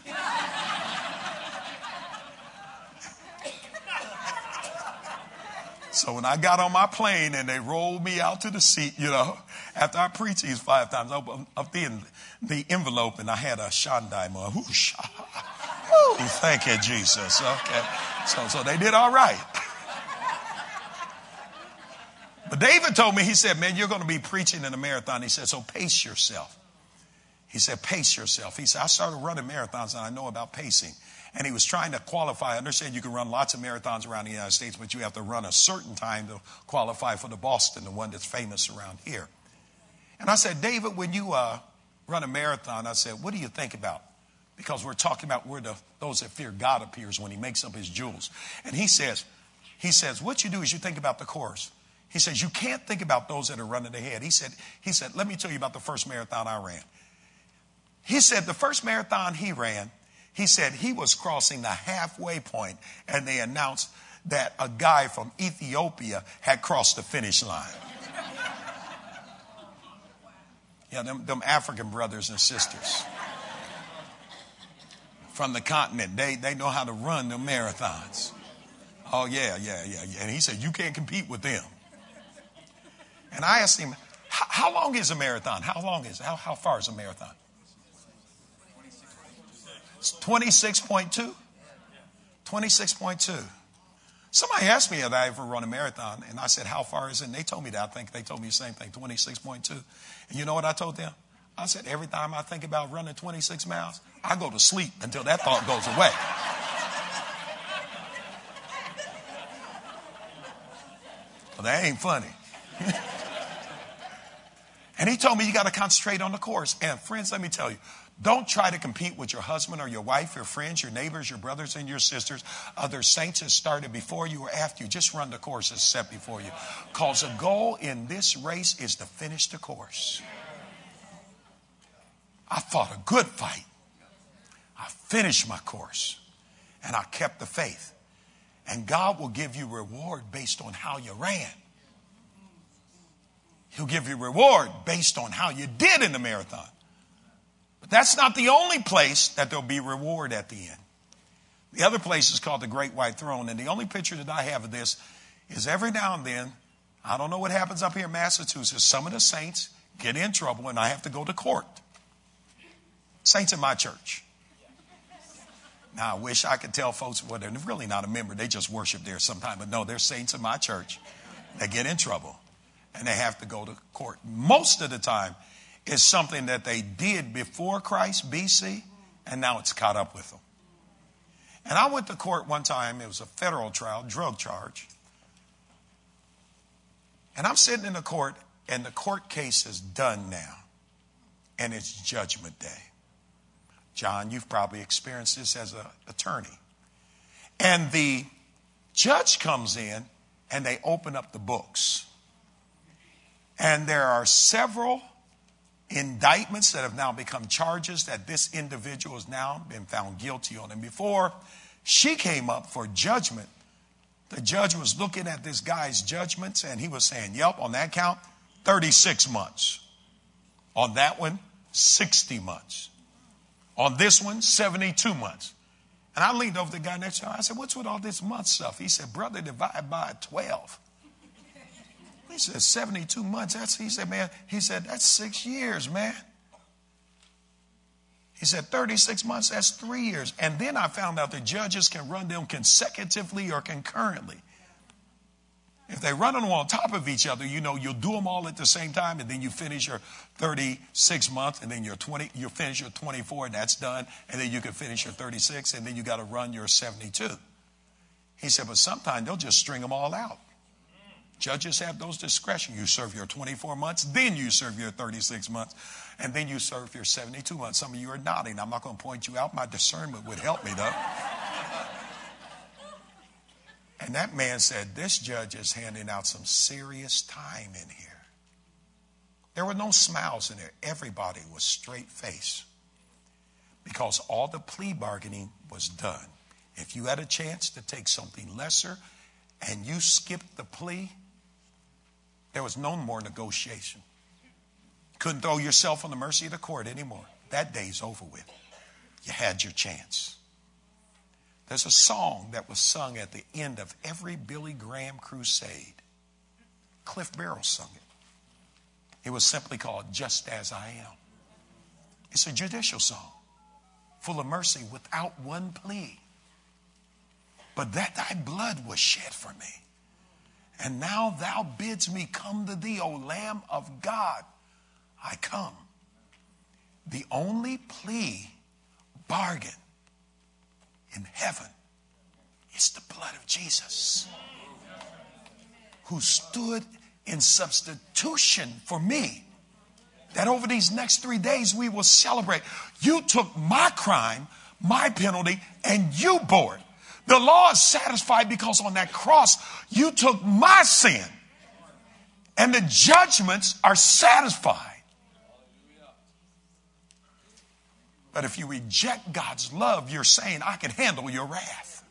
So when I got on my plane and they rolled me out to the seat, you know, after I preached these five times, I opened up the, the envelope and I had a Shandai whoosh. Thank you, Jesus. Okay. So, so they did all right. But David told me, he said, man, you're going to be preaching in a marathon. He said, so pace yourself. He said, pace yourself. He said, I started running marathons and I know about pacing. And he was trying to qualify. I understand you can run lots of marathons around the United States, but you have to run a certain time to qualify for the Boston, the one that's famous around here. And I said, David, when you uh, run a marathon, I said, what do you think about? Because we're talking about where the, those that fear God appears when he makes up his jewels. And he says, he says, what you do is you think about the course. He says, you can't think about those that are running ahead. He said, he said, let me tell you about the first marathon I ran. He said the first marathon he ran, he said he was crossing the halfway point and they announced that a guy from Ethiopia had crossed the finish line. [LAUGHS] Yeah, them, them African brothers and sisters from the continent, they, they know how to run the marathons. Oh, yeah, yeah, yeah, yeah. And he said, You can't compete with them. And I asked him, how long is a marathon? How long is it? How, how far is a marathon? 26.2? 26.2. Somebody asked me if I ever run a marathon, and I said, How far is it? And they told me that. I think they told me the same thing 26.2. And you know what I told them? I said, Every time I think about running 26 miles, I go to sleep until that thought goes away. [LAUGHS] well, that ain't funny. [LAUGHS] And he told me you got to concentrate on the course. And friends, let me tell you, don't try to compete with your husband or your wife, your friends, your neighbors, your brothers, and your sisters. Other saints have started before you or after you. Just run the course that's set before you. Because the goal in this race is to finish the course. I fought a good fight. I finished my course and I kept the faith. And God will give you reward based on how you ran. He'll give you reward based on how you did in the marathon. But that's not the only place that there'll be reward at the end. The other place is called the Great White Throne. And the only picture that I have of this is every now and then, I don't know what happens up here in Massachusetts, some of the saints get in trouble and I have to go to court. Saints in my church. Now, I wish I could tell folks, well, they're really not a member. They just worship there sometime. But no, they're saints in my church. They get in trouble and they have to go to court. Most of the time, it's something that they did before Christ, BC, and now it's caught up with them. And I went to court one time. It was a federal trial, drug charge. And I'm sitting in the court, and the court case is done now, and it's judgment day. John, you've probably experienced this as an attorney. And the judge comes in, and they open up the books. And there are several indictments that have now become charges that this individual has now been found guilty on. And before she came up for judgment, the judge was looking at this guy's judgments and he was saying, Yep, on that count, 36 months. On that one, 60 months. On this one, 72 months. And I leaned over the guy next to me. I said, What's with all this month stuff? He said, Brother, divide by 12. He said, 72 months. That's, he said, Man, he said, That's six years, man. He said 36 months, that's three years. And then I found out the judges can run them consecutively or concurrently. If they run them on top of each other, you know, you'll do them all at the same time, and then you finish your 36 months, and then your 20, you finish your 24, and that's done, and then you can finish your 36, and then you got to run your 72. He said, but sometimes they'll just string them all out. Judges have those discretion. You serve your 24 months, then you serve your 36 months, and then you serve your 72 months. Some of you are nodding. I'm not going to point you out. My discernment would help me, though. and that man said, This judge is handing out some serious time in here. There were no smiles in there. Everybody was straight face because all the plea bargaining was done. If you had a chance to take something lesser and you skipped the plea, there was no more negotiation. Couldn't throw yourself on the mercy of the court anymore. That day's over with. You had your chance. There's a song that was sung at the end of every Billy Graham crusade. Cliff Barrows sung it. It was simply called Just As I Am. It's a judicial song, full of mercy without one plea. But that thy blood was shed for me. And now thou bids me come to thee, O Lamb of God. I come. The only plea, bargain in heaven is the blood of Jesus, who stood in substitution for me. That over these next three days we will celebrate. You took my crime, my penalty, and you bore it. The law is satisfied because on that cross, you took my sin. And the judgments are satisfied. But if you reject God's love, you're saying, I can handle your wrath.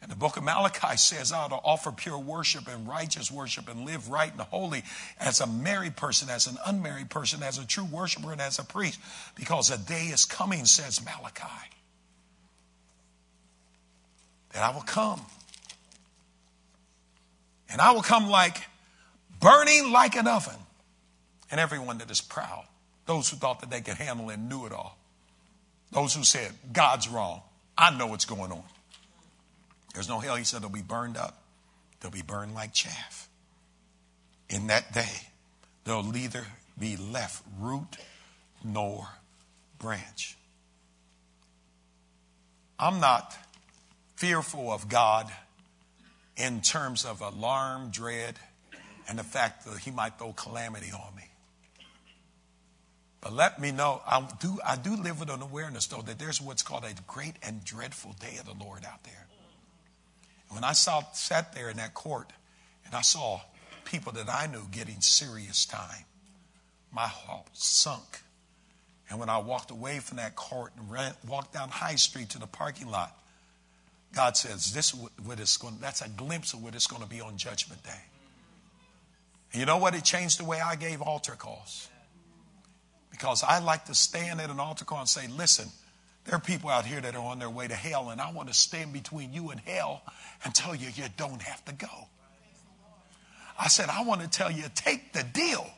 And the book of Malachi says, I ought to offer pure worship and righteous worship and live right and holy as a married person, as an unmarried person, as a true worshiper, and as a priest, because a day is coming, says Malachi, that I will come. And I will come like burning like an oven. And everyone that is proud, those who thought that they could handle and knew it all, those who said, God's wrong, I know what's going on. There's no hell. He said they'll be burned up. They'll be burned like chaff. In that day, there'll neither be left root nor branch. I'm not fearful of God in terms of alarm, dread, and the fact that He might throw calamity on me. But let me know, I do, I do live with an awareness, though, that there's what's called a great and dreadful day of the Lord out there. When I saw, sat there in that court and I saw people that I knew getting serious time, my heart sunk. And when I walked away from that court and ran, walked down High Street to the parking lot, God says, "This is what it's going. That's a glimpse of what it's going to be on Judgment Day." And you know what? It changed the way I gave altar calls because I like to stand at an altar call and say, "Listen, there are people out here that are on their way to hell, and I want to stand between you and hell and tell you you don't have to go." I said, "I want to tell you, take the deal."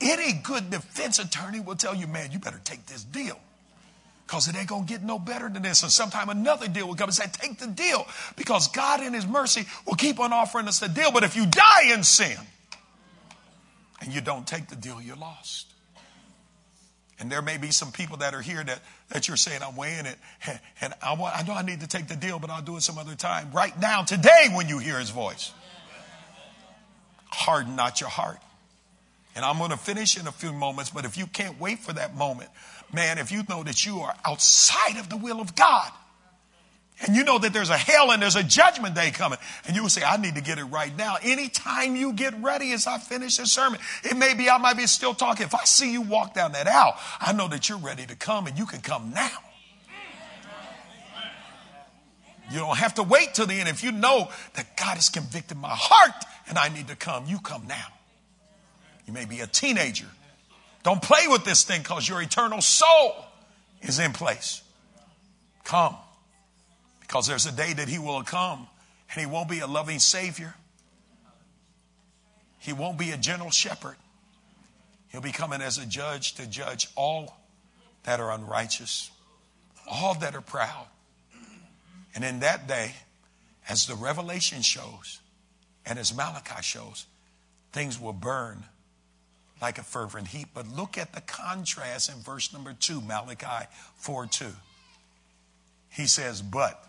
Any good defense attorney will tell you, man, you better take this deal because it ain't going to get no better than this. And sometime another deal will come and say, take the deal because God in his mercy will keep on offering us the deal. But if you die in sin and you don't take the deal, you're lost. And there may be some people that are here that, that you're saying, I'm weighing it. [LAUGHS] And I, want, I know I need to take the deal, but I'll do it some other time. Right now, today, when you hear his voice, harden not your heart. And I'm going to finish in a few moments, but if you can't wait for that moment, man, if you know that you are outside of the will of God, and you know that there's a hell and there's a judgment day coming, and you will say, I need to get it right now. Anytime you get ready as I finish this sermon, it may be I might be still talking. If I see you walk down that aisle, I know that you're ready to come and you can come now. You don't have to wait till the end. If you know that God has convicted my heart and I need to come, you come now. You may be a teenager. Don't play with this thing because your eternal soul is in place. Come. Because there's a day that He will come and He won't be a loving Savior. He won't be a gentle shepherd. He'll be coming as a judge to judge all that are unrighteous, all that are proud. And in that day, as the Revelation shows and as Malachi shows, things will burn like a fervent heat. But look at the contrast in verse number two, Malachi 4 2. He says, but.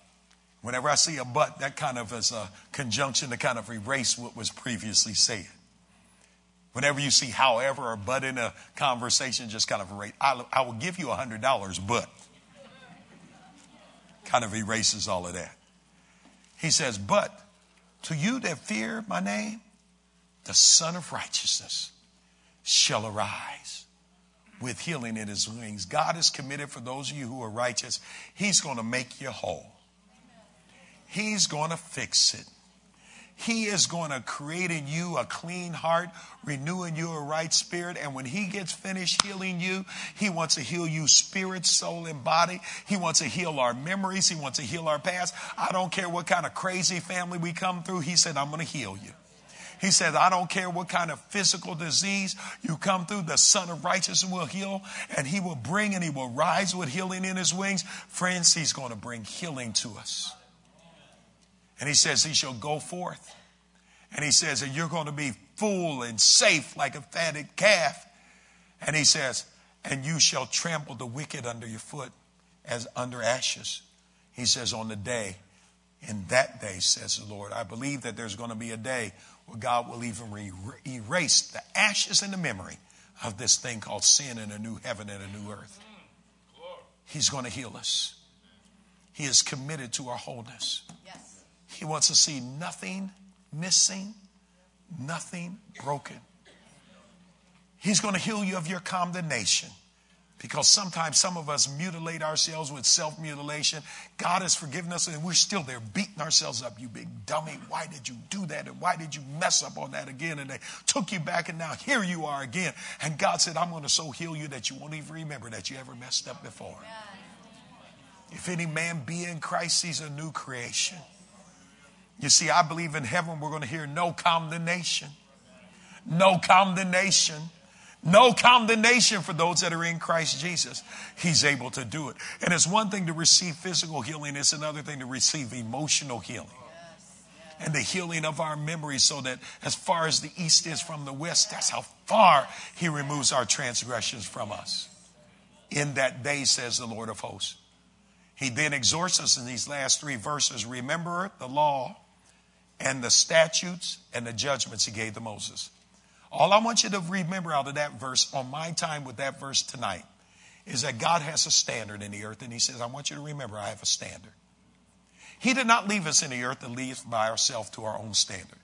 Whenever I see a but, that kind of is a conjunction to kind of erase what was previously said. Whenever you see however or but in a conversation, just kind of erase. I, I will give you a $100, but. Kind of erases all of that. He says, but to you that fear my name, the Son of Righteousness shall arise with healing in his wings. God is committed for those of you who are righteous. He's going to make you whole. He's going to fix it. He is going to create in you a clean heart, renewing you a right spirit. And when He gets finished healing you, He wants to heal you spirit, soul, and body. He wants to heal our memories. He wants to heal our past. I don't care what kind of crazy family we come through. He said, I'm going to heal you. He said, I don't care what kind of physical disease you come through, the Son of Righteousness will heal, and He will bring and He will rise with healing in His wings. Friends, He's going to bring healing to us. And He says, He shall go forth. And He says And you're going to be full and safe like a fatted calf. And He says, and you shall trample the wicked under your foot as under ashes. He says, on the day, in that day, says the Lord. I believe that there's going to be a day where God will even re- erase the ashes and the memory of this thing called sin in a new heaven and a new earth. Mm, He's going to heal us. He is committed to our wholeness. Yes. He wants to see nothing missing, nothing broken. He's going to heal you of your condemnation. Because sometimes some of us mutilate ourselves with self mutilation. God has forgiven us, and we're still there beating ourselves up. You big dummy, why did you do that? And why did you mess up on that again? And they took you back, and now here you are again. And God said, I'm going to so heal you that you won't even remember that you ever messed up before. If any man be in Christ, he's a new creation. You see, I believe in heaven we're going to hear no condemnation. No condemnation. No condemnation for those that are in Christ Jesus. He's able to do it. And it's one thing to receive physical healing, it's another thing to receive emotional healing. And the healing of our memories, so that as far as the east is from the west, that's how far He removes our transgressions from us. In that day, says the Lord of hosts. He then exhorts us in these last three verses remember the law and the statutes and the judgments He gave to Moses. All I want you to remember out of that verse on my time with that verse tonight is that God has a standard in the earth, and He says, I want you to remember I have a standard. He did not leave us in the earth to leave by ourselves to our own standard.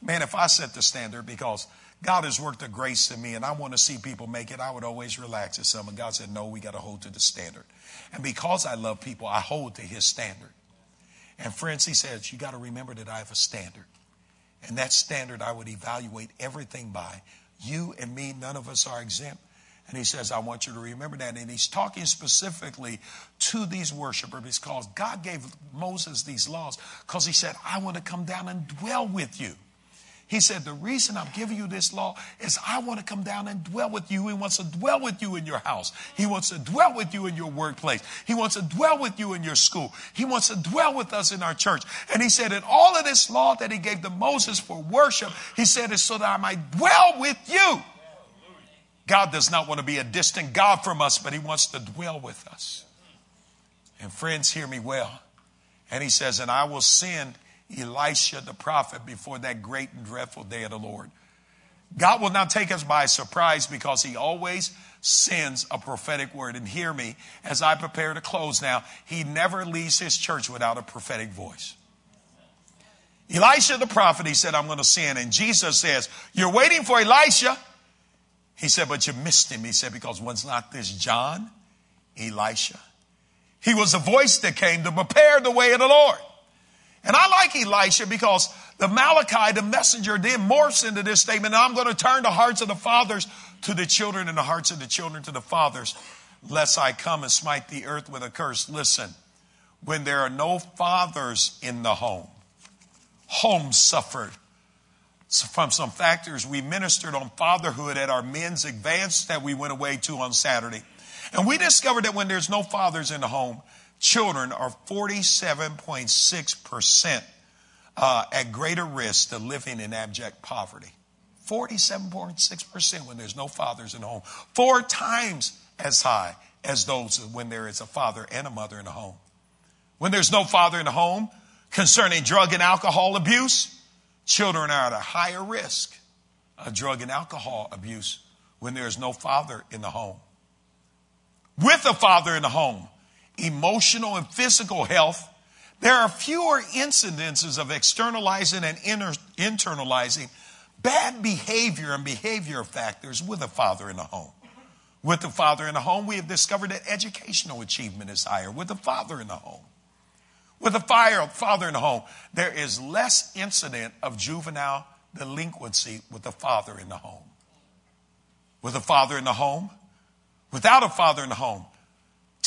Man, if I set the standard because God has worked a grace in me and I want to see people make it. I would always relax at some. And God said, no, we got to hold to the standard. And because I love people, I hold to his standard. And friends, he says, you got to remember that I have a standard. And that standard I would evaluate everything by. You and me, none of us are exempt. And he says, I want you to remember that. And he's talking specifically to these worshipers because God gave Moses these laws because he said, I want to come down and dwell with you. He said, The reason I'm giving you this law is I want to come down and dwell with you. He wants to dwell with you in your house. He wants to dwell with you in your workplace. He wants to dwell with you in your school. He wants to dwell with us in our church. And he said, in all of this law that he gave to Moses for worship, he said, it's so that I might dwell with you. God does not want to be a distant God from us, but he wants to dwell with us. And friends, hear me well. And he says, and I will send Elijah the prophet before that great and dreadful day of the Lord. God will not take us by surprise because he always sends a prophetic word. And hear me as I prepare to close now, he never leaves his church without a prophetic voice. Elijah the prophet, he said, I'm going to send. And Jesus says, You're waiting for Elijah. He said, But you missed him. He said, Because was not this John, Elijah? He was a voice that came to prepare the way of the Lord. And I like Elijah because the Malachi, the messenger, then morphs into this statement. I'm going to turn the hearts of the fathers to the children and the hearts of the children to the fathers, lest I come and smite the earth with a curse. Listen, when there are no fathers in the home, homes suffered from some factors. We ministered on fatherhood at our men's advance that we went away to on Saturday. And we discovered that when there's no fathers in the home, children are 47.6% uh, at greater risk to living in abject poverty. 47.6% when there's no fathers in the home. Four times as high as those when there is a father and a mother in the home. When there's no father in the home concerning drug and alcohol abuse, children are at a higher risk of drug and alcohol abuse when there is no father in the home. With a father in the home, emotional and physical health, there are fewer incidences of externalizing and inter- internalizing bad behavior and behavior factors with a father in the home. With the father in the home, we have discovered that educational achievement is higher with the father in the home. With a fire, father in the home, there is less incident of juvenile delinquency with a father in the home. With a father in the home, without a father in the home,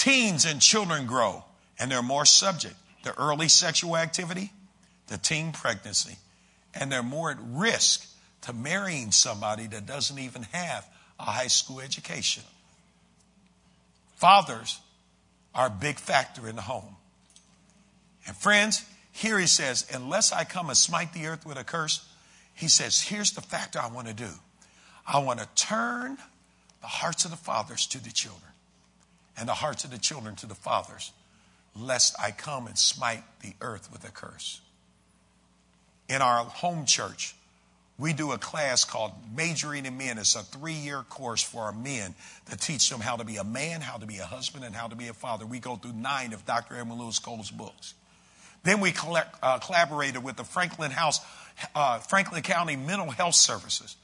Teens and children grow and they're more subject to early sexual activity, to teen pregnancy, and they're more at risk to marrying somebody that doesn't even have a high school education. Fathers are a big factor in the home. And friends, here he says, unless I come and smite the earth with a curse, he says, here's the factor I want to do. I want to turn the hearts of the fathers to the children and the hearts of the children to the fathers, lest I come and smite the earth with a curse. In our home church, we do a class called Majoring in Men. It's a three year course for our men to teach them how to be a man, how to be a husband, and how to be a father. We go through nine of Dr. Edwin Louis Cole's books. Then we collect, uh, collaborated with the Franklin House, uh, Franklin County Mental Health Services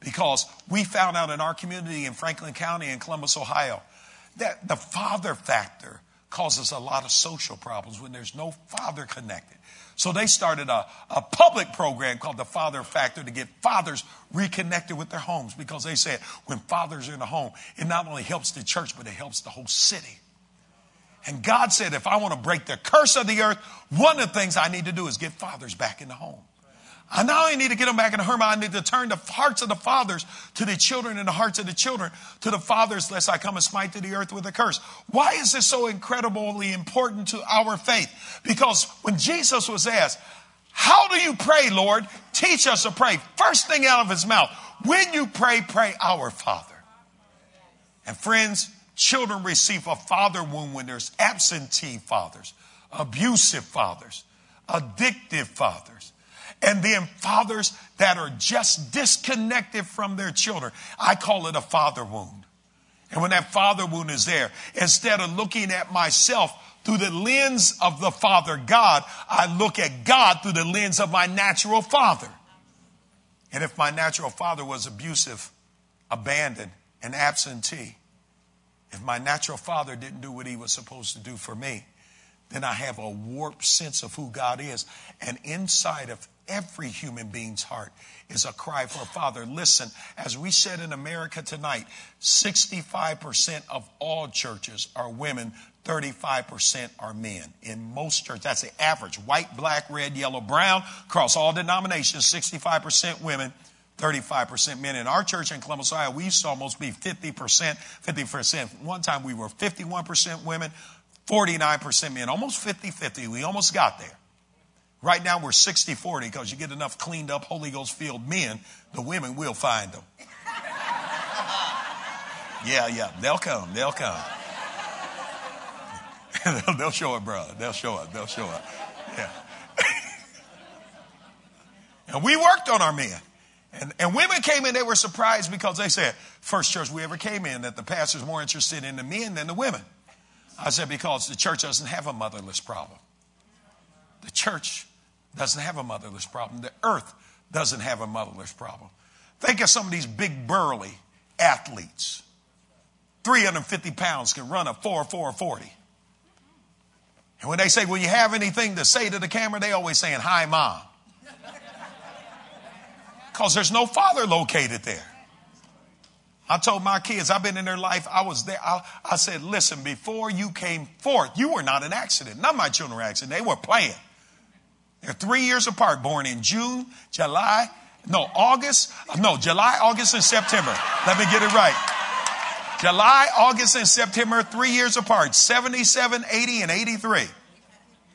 because we found out in our community in Franklin County in Columbus, Ohio, that the father factor causes a lot of social problems when there's no father connected. So they started a, a public program called the Father Factor to get fathers reconnected with their homes because they said when fathers are in the home, it not only helps the church, but it helps the whole city. And God said, if I want to break the curse of the earth, one of the things I need to do is get fathers back in the home. I not only need to get them back in the home, I need to turn the hearts of the fathers to the children and the hearts of the children to the fathers, lest I come and smite to the earth with a curse. Why is this so incredibly important to our faith? Because when Jesus was asked, How do you pray, Lord? Teach us to pray. First thing out of his mouth, when you pray, pray our Father. And friends, children receive a father wound when there's absentee fathers, abusive fathers, addictive fathers and then fathers that are just disconnected from their children. I call it a father wound. And when that father wound is there, instead of looking at myself through the lens of the Father God, I look at God through the lens of my natural father. And if my natural father was abusive, abandoned, and absentee, if my natural father didn't do what he was supposed to do for me, then I have a warped sense of who God is. And inside of every human being's heart is a cry for a father. Listen, as we said in America tonight, 65% of all churches are women, 35% are men. In most churches, that's the average white, black, red, yellow, brown, across all denominations, 65% women, 35% men. In our church in Columbus, Ohio, we used to almost be 50%, 50%. One time we were 51% women, 49% men, almost 50 50. We almost got there. Right now we're 60 40 because you get enough cleaned up Holy Ghost filled men, the women will find them. Yeah, yeah, they'll come, they'll come. [LAUGHS] they'll, show up, brother. They'll show up, they'll show up. Yeah. and we worked on our men. And, and women came in, they were surprised because they said, first church we ever came in, that the pastor's more interested in the men than the women. I said, because the church doesn't have a motherless problem. The church doesn't have a motherless problem. The earth doesn't have a motherless problem. Think of some of these big burly athletes. 350 pounds can run a 4 4 40. And when they say, Will you have anything to say to the camera? They always saying, Hi, mom. [LAUGHS] Because there's no father located there. I told my kids, I've been in their life, I was there. I, I, said, listen, before you came forth, you were not an accident. None of my children were accident. They were playing. They're three years apart, born in June, July, no, August, no, July, August, and September. Let me get it right. July, August, and September, three years apart 77, 80, and 83.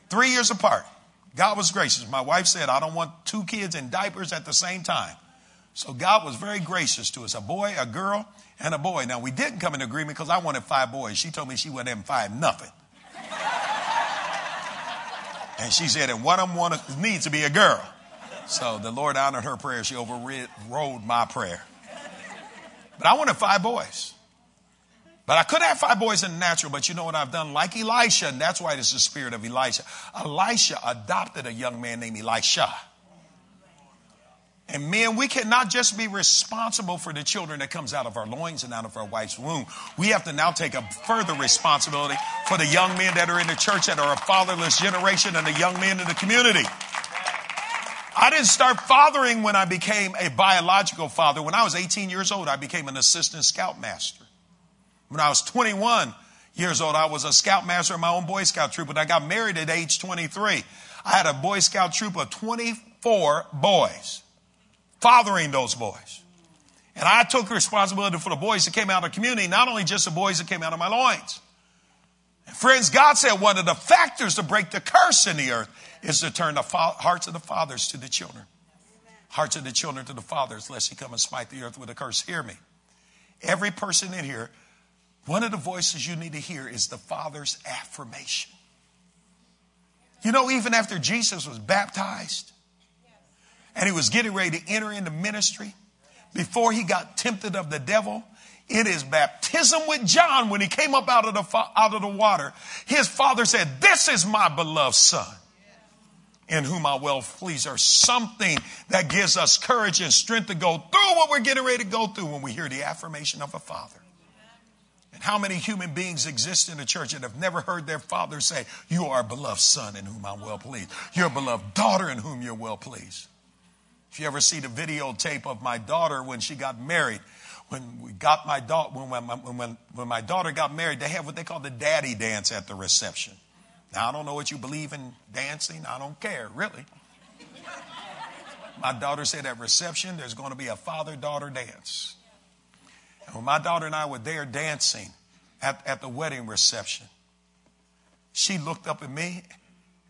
Three years apart. God was gracious. My wife said, I don't want two kids in diapers at the same time. So God was very gracious to us a boy, a girl, and a boy. Now, we didn't come in agreement because I wanted five boys. She told me she wasn't having five nothing. And she said, and one of them wanted, needs to be a girl. So the Lord honored her prayer. She overrode my prayer. But I wanted five boys. But I could have five boys in the natural, but you know what I've done? Like Elijah, and that's why it's the spirit of Elijah. Elijah adopted a young man named Elisha. And men, we cannot just be responsible for the children that comes out of our loins and out of our wife's womb. We have to now take a further responsibility for the young men that are in the church that are a fatherless generation and the young men in the community. I didn't start fathering when I became a biological father. When I was 18 years old, I became an assistant scoutmaster. When I was 21 years old, I was a scoutmaster in my own Boy Scout troop, and I got married at age 23. I had a Boy Scout troop of 24 boys fathering those boys. And I took responsibility for the boys that came out of the community, not only just the boys that came out of my loins. And friends, God said one of the factors to break the curse in the earth is to turn the fa- hearts of the fathers to the children. Hearts of the children to the fathers, lest he come and smite the earth with a curse. Hear me. Every person in here, one of the voices you need to hear is the Father's affirmation. You know, even after Jesus was baptized, and he was getting ready to enter into ministry before he got tempted of the devil. In his baptism with John when he came up out of the out of the water his father said this is my beloved son in whom I well please. Or something that gives us courage and strength to go through what we're getting ready to go through when we hear the affirmation of a father. And how many human beings exist in the church that have never heard their father say you are a beloved son in whom I'm well pleased you're a beloved daughter in whom you're well pleased if you ever see the videotape of my daughter when she got married, when we got my daughter, when, when, when, when my daughter got married, they have what they call the daddy dance at the reception. Now, I don't know what you believe in dancing. I don't care, really. My daughter said at reception, there's going to be a father daughter dance. And when my daughter and I were there dancing at, at the wedding reception, she looked up at me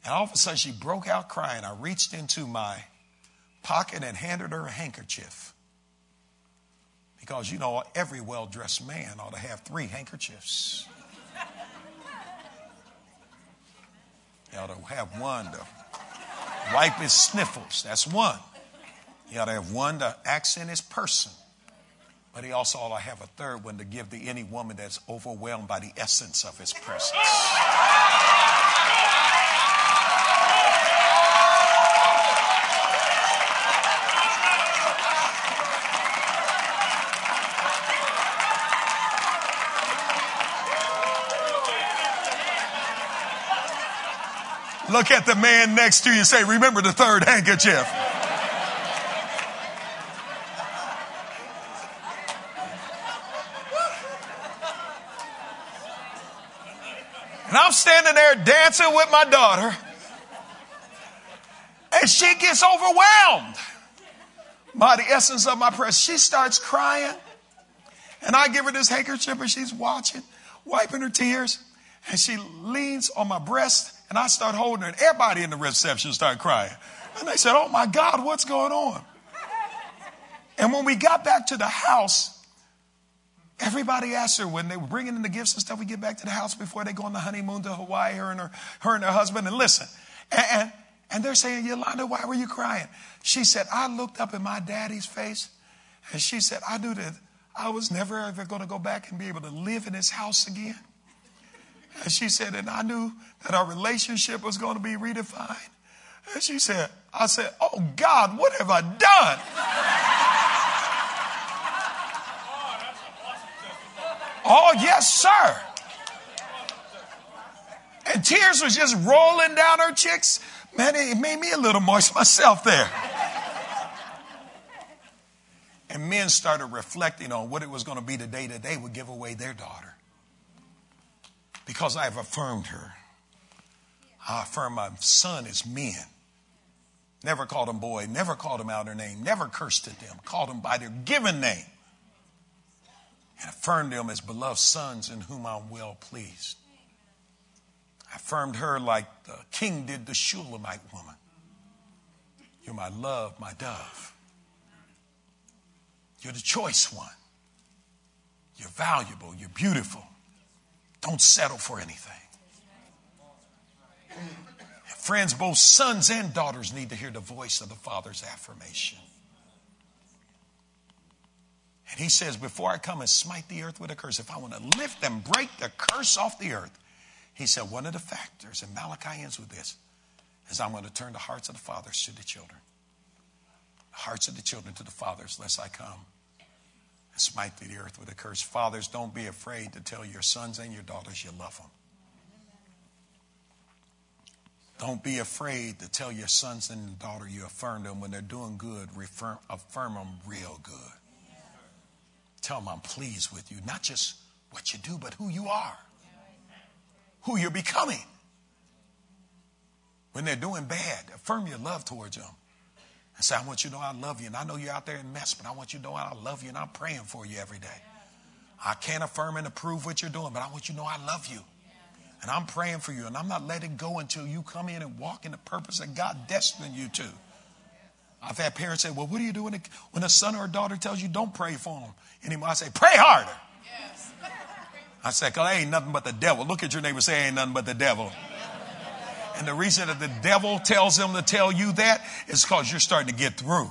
and all of a sudden she broke out crying. I reached into my pocket and handed her a handkerchief. Because, you know, every well dressed man ought to have three handkerchiefs. He ought to have one to wipe his sniffles. That's one. He ought to have one to accent his person. But he also ought to have a third one to give to any woman that's overwhelmed by the essence of his presence. Look at the man next to you and say, Remember the third handkerchief. And I'm standing there dancing with my daughter. And she gets overwhelmed by the essence of my presence. She starts crying. And I give her this handkerchief and she's watching, wiping her tears. And she leans on my breast and I start holding her. And everybody in the reception started crying. And they said, Oh my God, what's going on? And when we got back to the house, Everybody asked her when they were bringing in the gifts and stuff. We get back to the house before they go on the honeymoon to Hawaii, her and her, her and her husband. And listen, and, and, and they're saying, Yolanda, why were you crying? She said, I looked up in my daddy's face, and she said, I knew that I was never ever going to go back and be able to live in his house again. And she said, and I knew that our relationship was going to be redefined. And she said, I said, Oh God, what have I done? [LAUGHS] Oh, yes, sir. And tears was just rolling down her cheeks. Man, it made me a little moist [LAUGHS] myself there. And men started reflecting on what it was going to be the day that they would give away their daughter. Because I have affirmed her. I affirm my son as men. Never called him boy, never called him out her name, never cursed at them, called them by their given name and affirmed them as beloved sons in whom I'm well pleased. I affirmed her like the king did the Shulamite woman. You're my love, my dove. You're the choice one. You're valuable. You're beautiful. Don't settle for anything. Friends, both sons and daughters need to hear the voice of the Father's affirmation. And he says, Before I come and smite the earth with a curse, if I want to lift and break the curse off the earth, he said, One of the factors, and Malachi ends with this, is I'm going to turn the hearts of the fathers to the children, the hearts of the children to the fathers, lest I come and smite the earth with a curse. Fathers, don't be afraid to tell your sons and your daughters you love them. Don't be afraid to tell your sons and daughter you affirm them when they're doing good. Affirm, affirm them real good. Tell them I'm pleased with you, not just what you do, but who you are, who you're becoming. When they're doing bad, affirm your love towards them. And say, I want you to know I love you. And I know you're out there in mess, but I want you to know I love you and I'm praying for you every day. I can't affirm and approve what you're doing, but I want you to know I love you. And I'm praying for you. And I'm not letting go until you come in and walk in the purpose that God destined you to. I've had parents say, Well, what do you do when a, when a son or a daughter tells you don't pray for them anymore? I say, Pray harder. Yes. I say, Because I ain't nothing but the devil. Look at your neighbor say, Ain't nothing but the devil. And the reason that the devil tells them to tell you that is because you're starting to get through.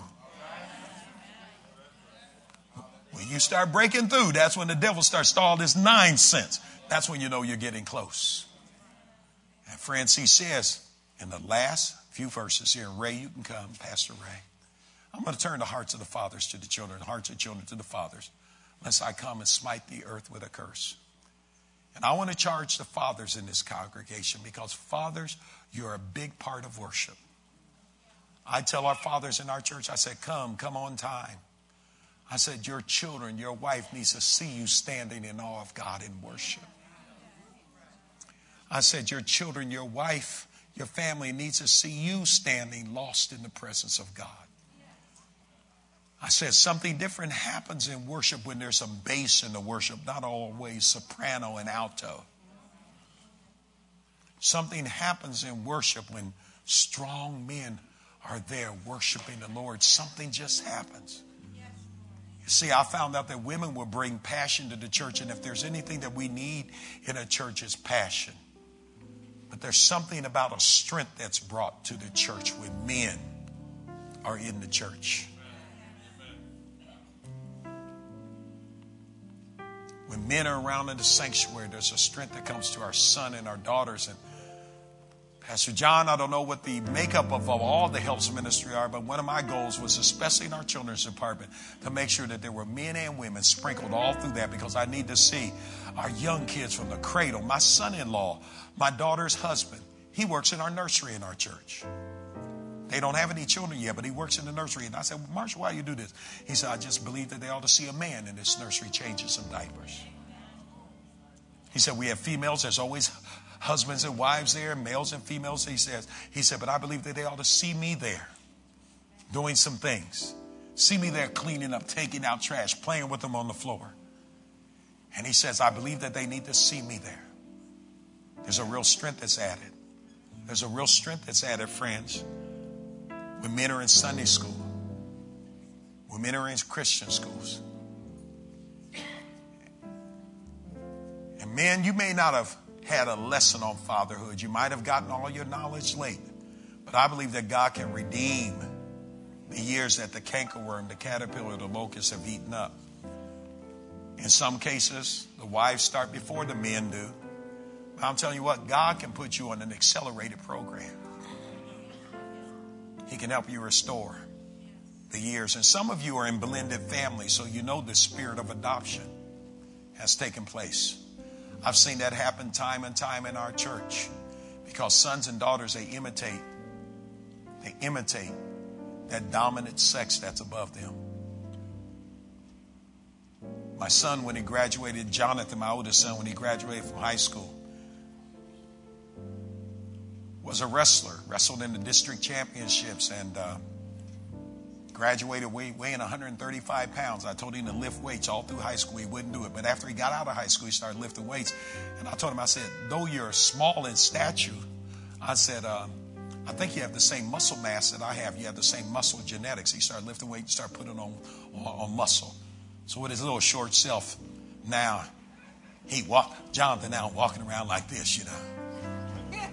When you start breaking through, that's when the devil starts all this nonsense. That's when you know you're getting close. And friends, he says in the last few verses here. Ray, you can come, Pastor Ray. I'm going to turn the hearts of the fathers to the children, the hearts of children to the fathers, lest I come and smite the earth with a curse. And I want to charge the fathers in this congregation because fathers, you're a big part of worship. I tell our fathers in our church, I said, come, come on time. I said, your children, your wife needs to see you standing in awe of God in worship. I said, your children, your wife, your family needs to see you standing lost in the presence of God. I said something different happens in worship when there's some bass in the worship, not always soprano and alto. Something happens in worship when strong men are there worshiping the Lord. Something just happens. You see, I found out that women will bring passion to the church, and if there's anything that we need in a church, it's passion. But there's something about a strength that's brought to the church when men are in the church. When men are around in the sanctuary, there's a strength that comes to our son and our daughters. And Pastor John, I don't know what the makeup of, all the helps ministry are, but one of my goals was, especially in our children's department, to make sure that there were men and women sprinkled all through that because I need to see our young kids from the cradle. My son in law, my daughter's husband, He works in our nursery in our church. They don't have any children yet, but he works in the nursery. And I said, well, Marshall, why do you do this? He said, I just believe that they ought to see a man in this nursery changing some diapers. He said, we have females. There's always husbands and wives there, males and females. He says, he said, but I believe that they ought to see me there doing some things. See me there cleaning up, taking out trash, playing with them on the floor. And he says, I believe that they need to see me there. There's a real strength that's added. There's a real strength that's added, friends. When men are in Sunday school, when men are in Christian schools. And men, you may not have had a lesson on fatherhood. You might have gotten all your knowledge late. But I believe that God can redeem the years that the cankerworm, the caterpillar, the locust have eaten up. In some cases, the wives start before the men do. But I'm telling you what, God can put you on an accelerated program. He can help you restore the years. And some of you are in blended families, so you know the spirit of adoption has taken place. I've seen that happen time and time in our church because sons and daughters, they imitate. They imitate that dominant sex that's above them. My son, when he graduated, Jonathan, my oldest son, when he graduated from high school, was a wrestler, wrestled in the district championships, and uh, graduated weighing 135 pounds. I told him to lift weights all through high school. He wouldn't do it. But after he got out of high school, he started lifting weights. And I told him, I said, though you're small in stature, I said, uh, I think you have the same muscle mass that I have. You have the same muscle genetics. He started lifting weights and started putting on, on, on muscle. So with his little short self, now he walked, Jonathan now walking around like this, you know. [LAUGHS]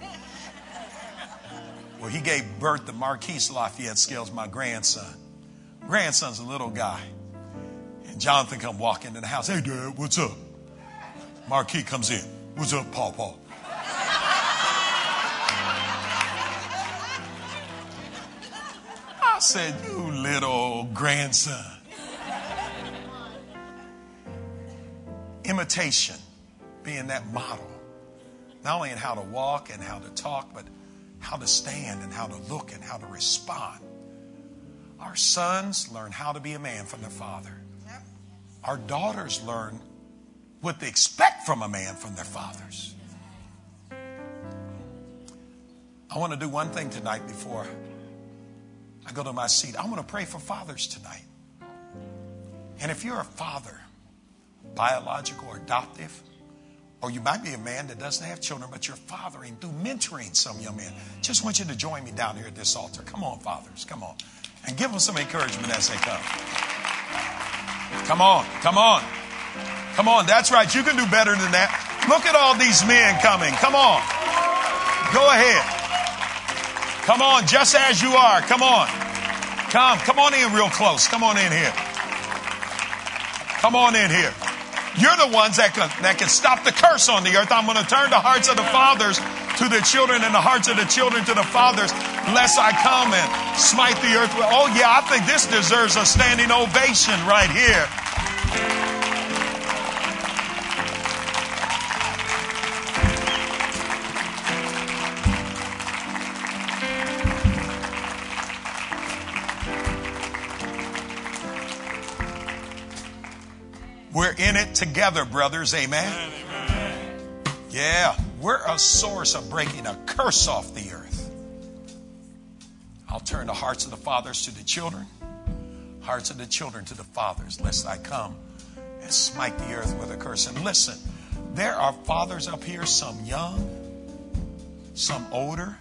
Well, he gave birth to Marquise Lafayette Scales, my grandson. Grandson's a little guy. And Jonathan come walk into the house. Hey, Dad, what's up? Marquis comes in. What's up, Paw Paw? I said, you little grandson. Imitation being that model, not only in how to walk and how to talk, but how to stand and how to look and how to respond. Our sons learn how to be a man from their father. Our daughters learn what they expect from a man from their fathers. I want to do one thing tonight before I go to my seat. I want to pray for fathers tonight. And if you're a father, biological or adoptive, or you might be a man that doesn't have children, but you're fathering through mentoring some young men. Just want you to join me down here at this altar. Come on, fathers. Come on. And give them some encouragement as they come. Come on. Come on. Come on. That's right. You can do better than that. Look at all these men coming. Come on. Go ahead. Come on. Just as you are. Come on. Come. Come on in real close. Come on in here. Come on in here. You're the ones that can, that can stop the curse on the earth. I'm going to turn the hearts of the fathers to the children and the hearts of the children to the fathers, lest I come and smite the earth with. Oh, yeah, I think this deserves a standing ovation right here. We're in it together, brothers. Amen. Yeah, we're a source of breaking a curse off the earth. I'll turn the hearts of the fathers to the children, hearts of the children to the fathers, lest I come and smite the earth with a curse. And listen, there are fathers up here, some young, some older,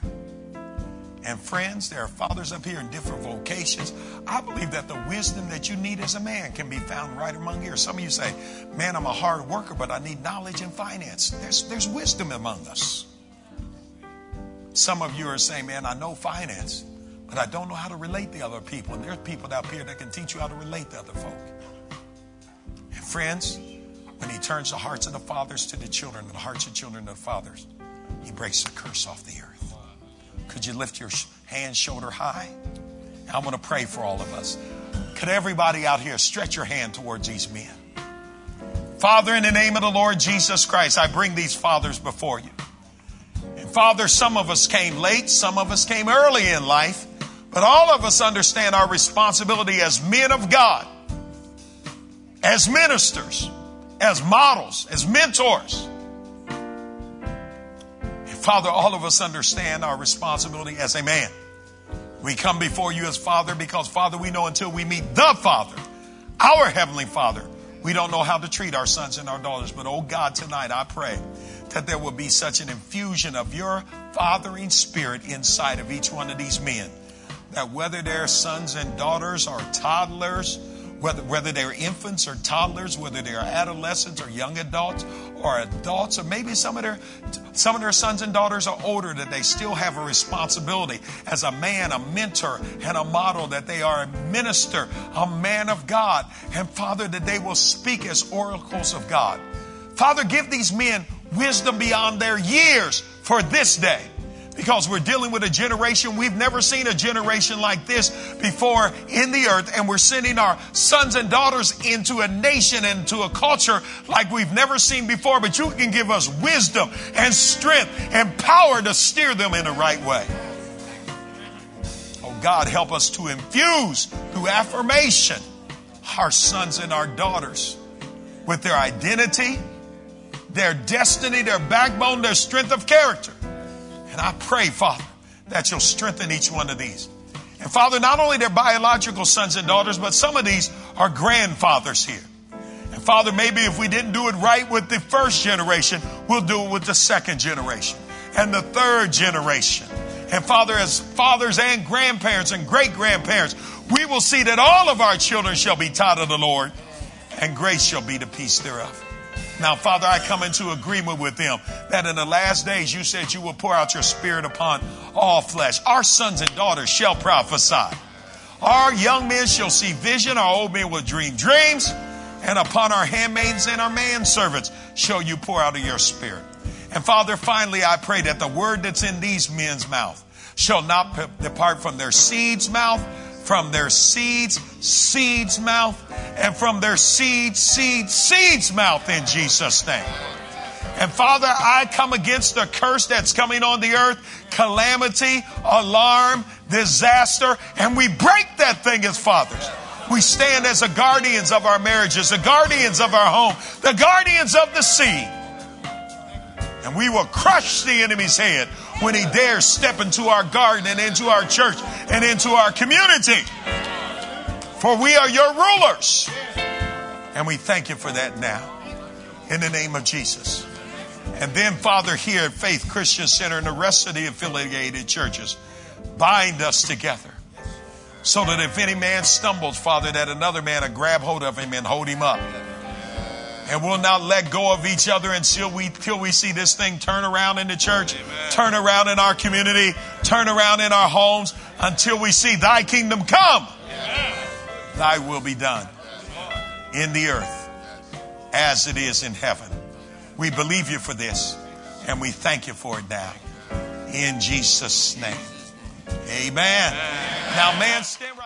and friends, there are fathers up here in different vocations. I believe that the wisdom that you need as a man can be found right among here. Some of you say, Man, I'm a hard worker, but I need knowledge and finance. There's, there's wisdom among us. Some of you are saying, Man, I know finance, but I don't know how to relate to other people. And there's people out here that can teach you how to relate to other folk. And friends, when he turns the hearts of the fathers to the children and the hearts of children to the fathers, he breaks the curse off the earth. Could you lift your hand shoulder high? I'm going to pray for all of us. Could everybody out here stretch your hand towards these men? Father, in the name of the Lord Jesus Christ, I bring these fathers before you. And Father, some of us came late, some of us came early in life, but all of us understand our responsibility as men of God, as ministers, as models, as mentors. Father, all of us understand our responsibility as a man. We come before you as Father because, Father, we know until we meet the Father, our Heavenly Father, we don't know how to treat our sons and our daughters. But, oh God, tonight I pray that there will be such an infusion of your fathering spirit inside of each one of these men. That whether they're sons and daughters or toddlers, whether, whether they're infants or toddlers, whether they're adolescents or young adults or adults, or maybe some of their some of their sons and daughters are older, that they still have a responsibility as a man, a mentor, and a model, that they are a minister, a man of God, and Father, that they will speak as oracles of God. Father, give these men wisdom beyond their years for this day because we're dealing with a generation. We've never seen a generation like this before in the earth. And we're sending our sons and daughters into a nation, and to a culture like we've never seen before. But you can give us wisdom and strength and power to steer them in the right way. Oh God, help us to infuse through affirmation our sons and our daughters with their identity, their destiny, their backbone, their strength of character. And I pray, Father, that you'll strengthen each one of these. And Father, not only their biological sons and daughters, but some of these are grandfathers here. And Father, maybe if we didn't do it right with the first generation, we'll do it with the second generation and the third generation. And Father, as fathers and grandparents and great grandparents, we will see that all of our children shall be taught of the Lord, and grace shall be the peace thereof. Now, Father, I come into agreement with them that in the last days you said you will pour out your spirit upon all flesh. Our sons and daughters shall prophesy. Our young men shall see vision. Our old men will dream dreams. And upon our handmaids and our manservants shall you pour out of your spirit. And Father, finally, I pray that the word that's in these men's mouth shall not depart from their seed's mouth, from their seeds, seeds mouth, and from their seed, seed, seeds mouth in Jesus' name. And Father, I come against the curse that's coming on the earth, calamity, alarm, disaster, and we break that thing as fathers. We stand as the guardians of our marriages, the guardians of our home, the guardians of the seed. And we will crush the enemy's head when he dares step into our garden and into our church and into our community. For we are your rulers. And we thank you for that now. In the name of Jesus. And then, Father, here at Faith Christian Center and the rest of the affiliated churches, bind us together. So that if any man stumbles, Father, that another man will grab hold of him and hold him up and we'll not let go of each other until we till we see this thing turn around in the church, Amen. turn around in our community, turn around in our homes, until we see thy kingdom come. Thy will be done in the earth as it is in heaven. We believe you for this and we thank you for it now. In Jesus' name. Amen. Amen. Now, man, stand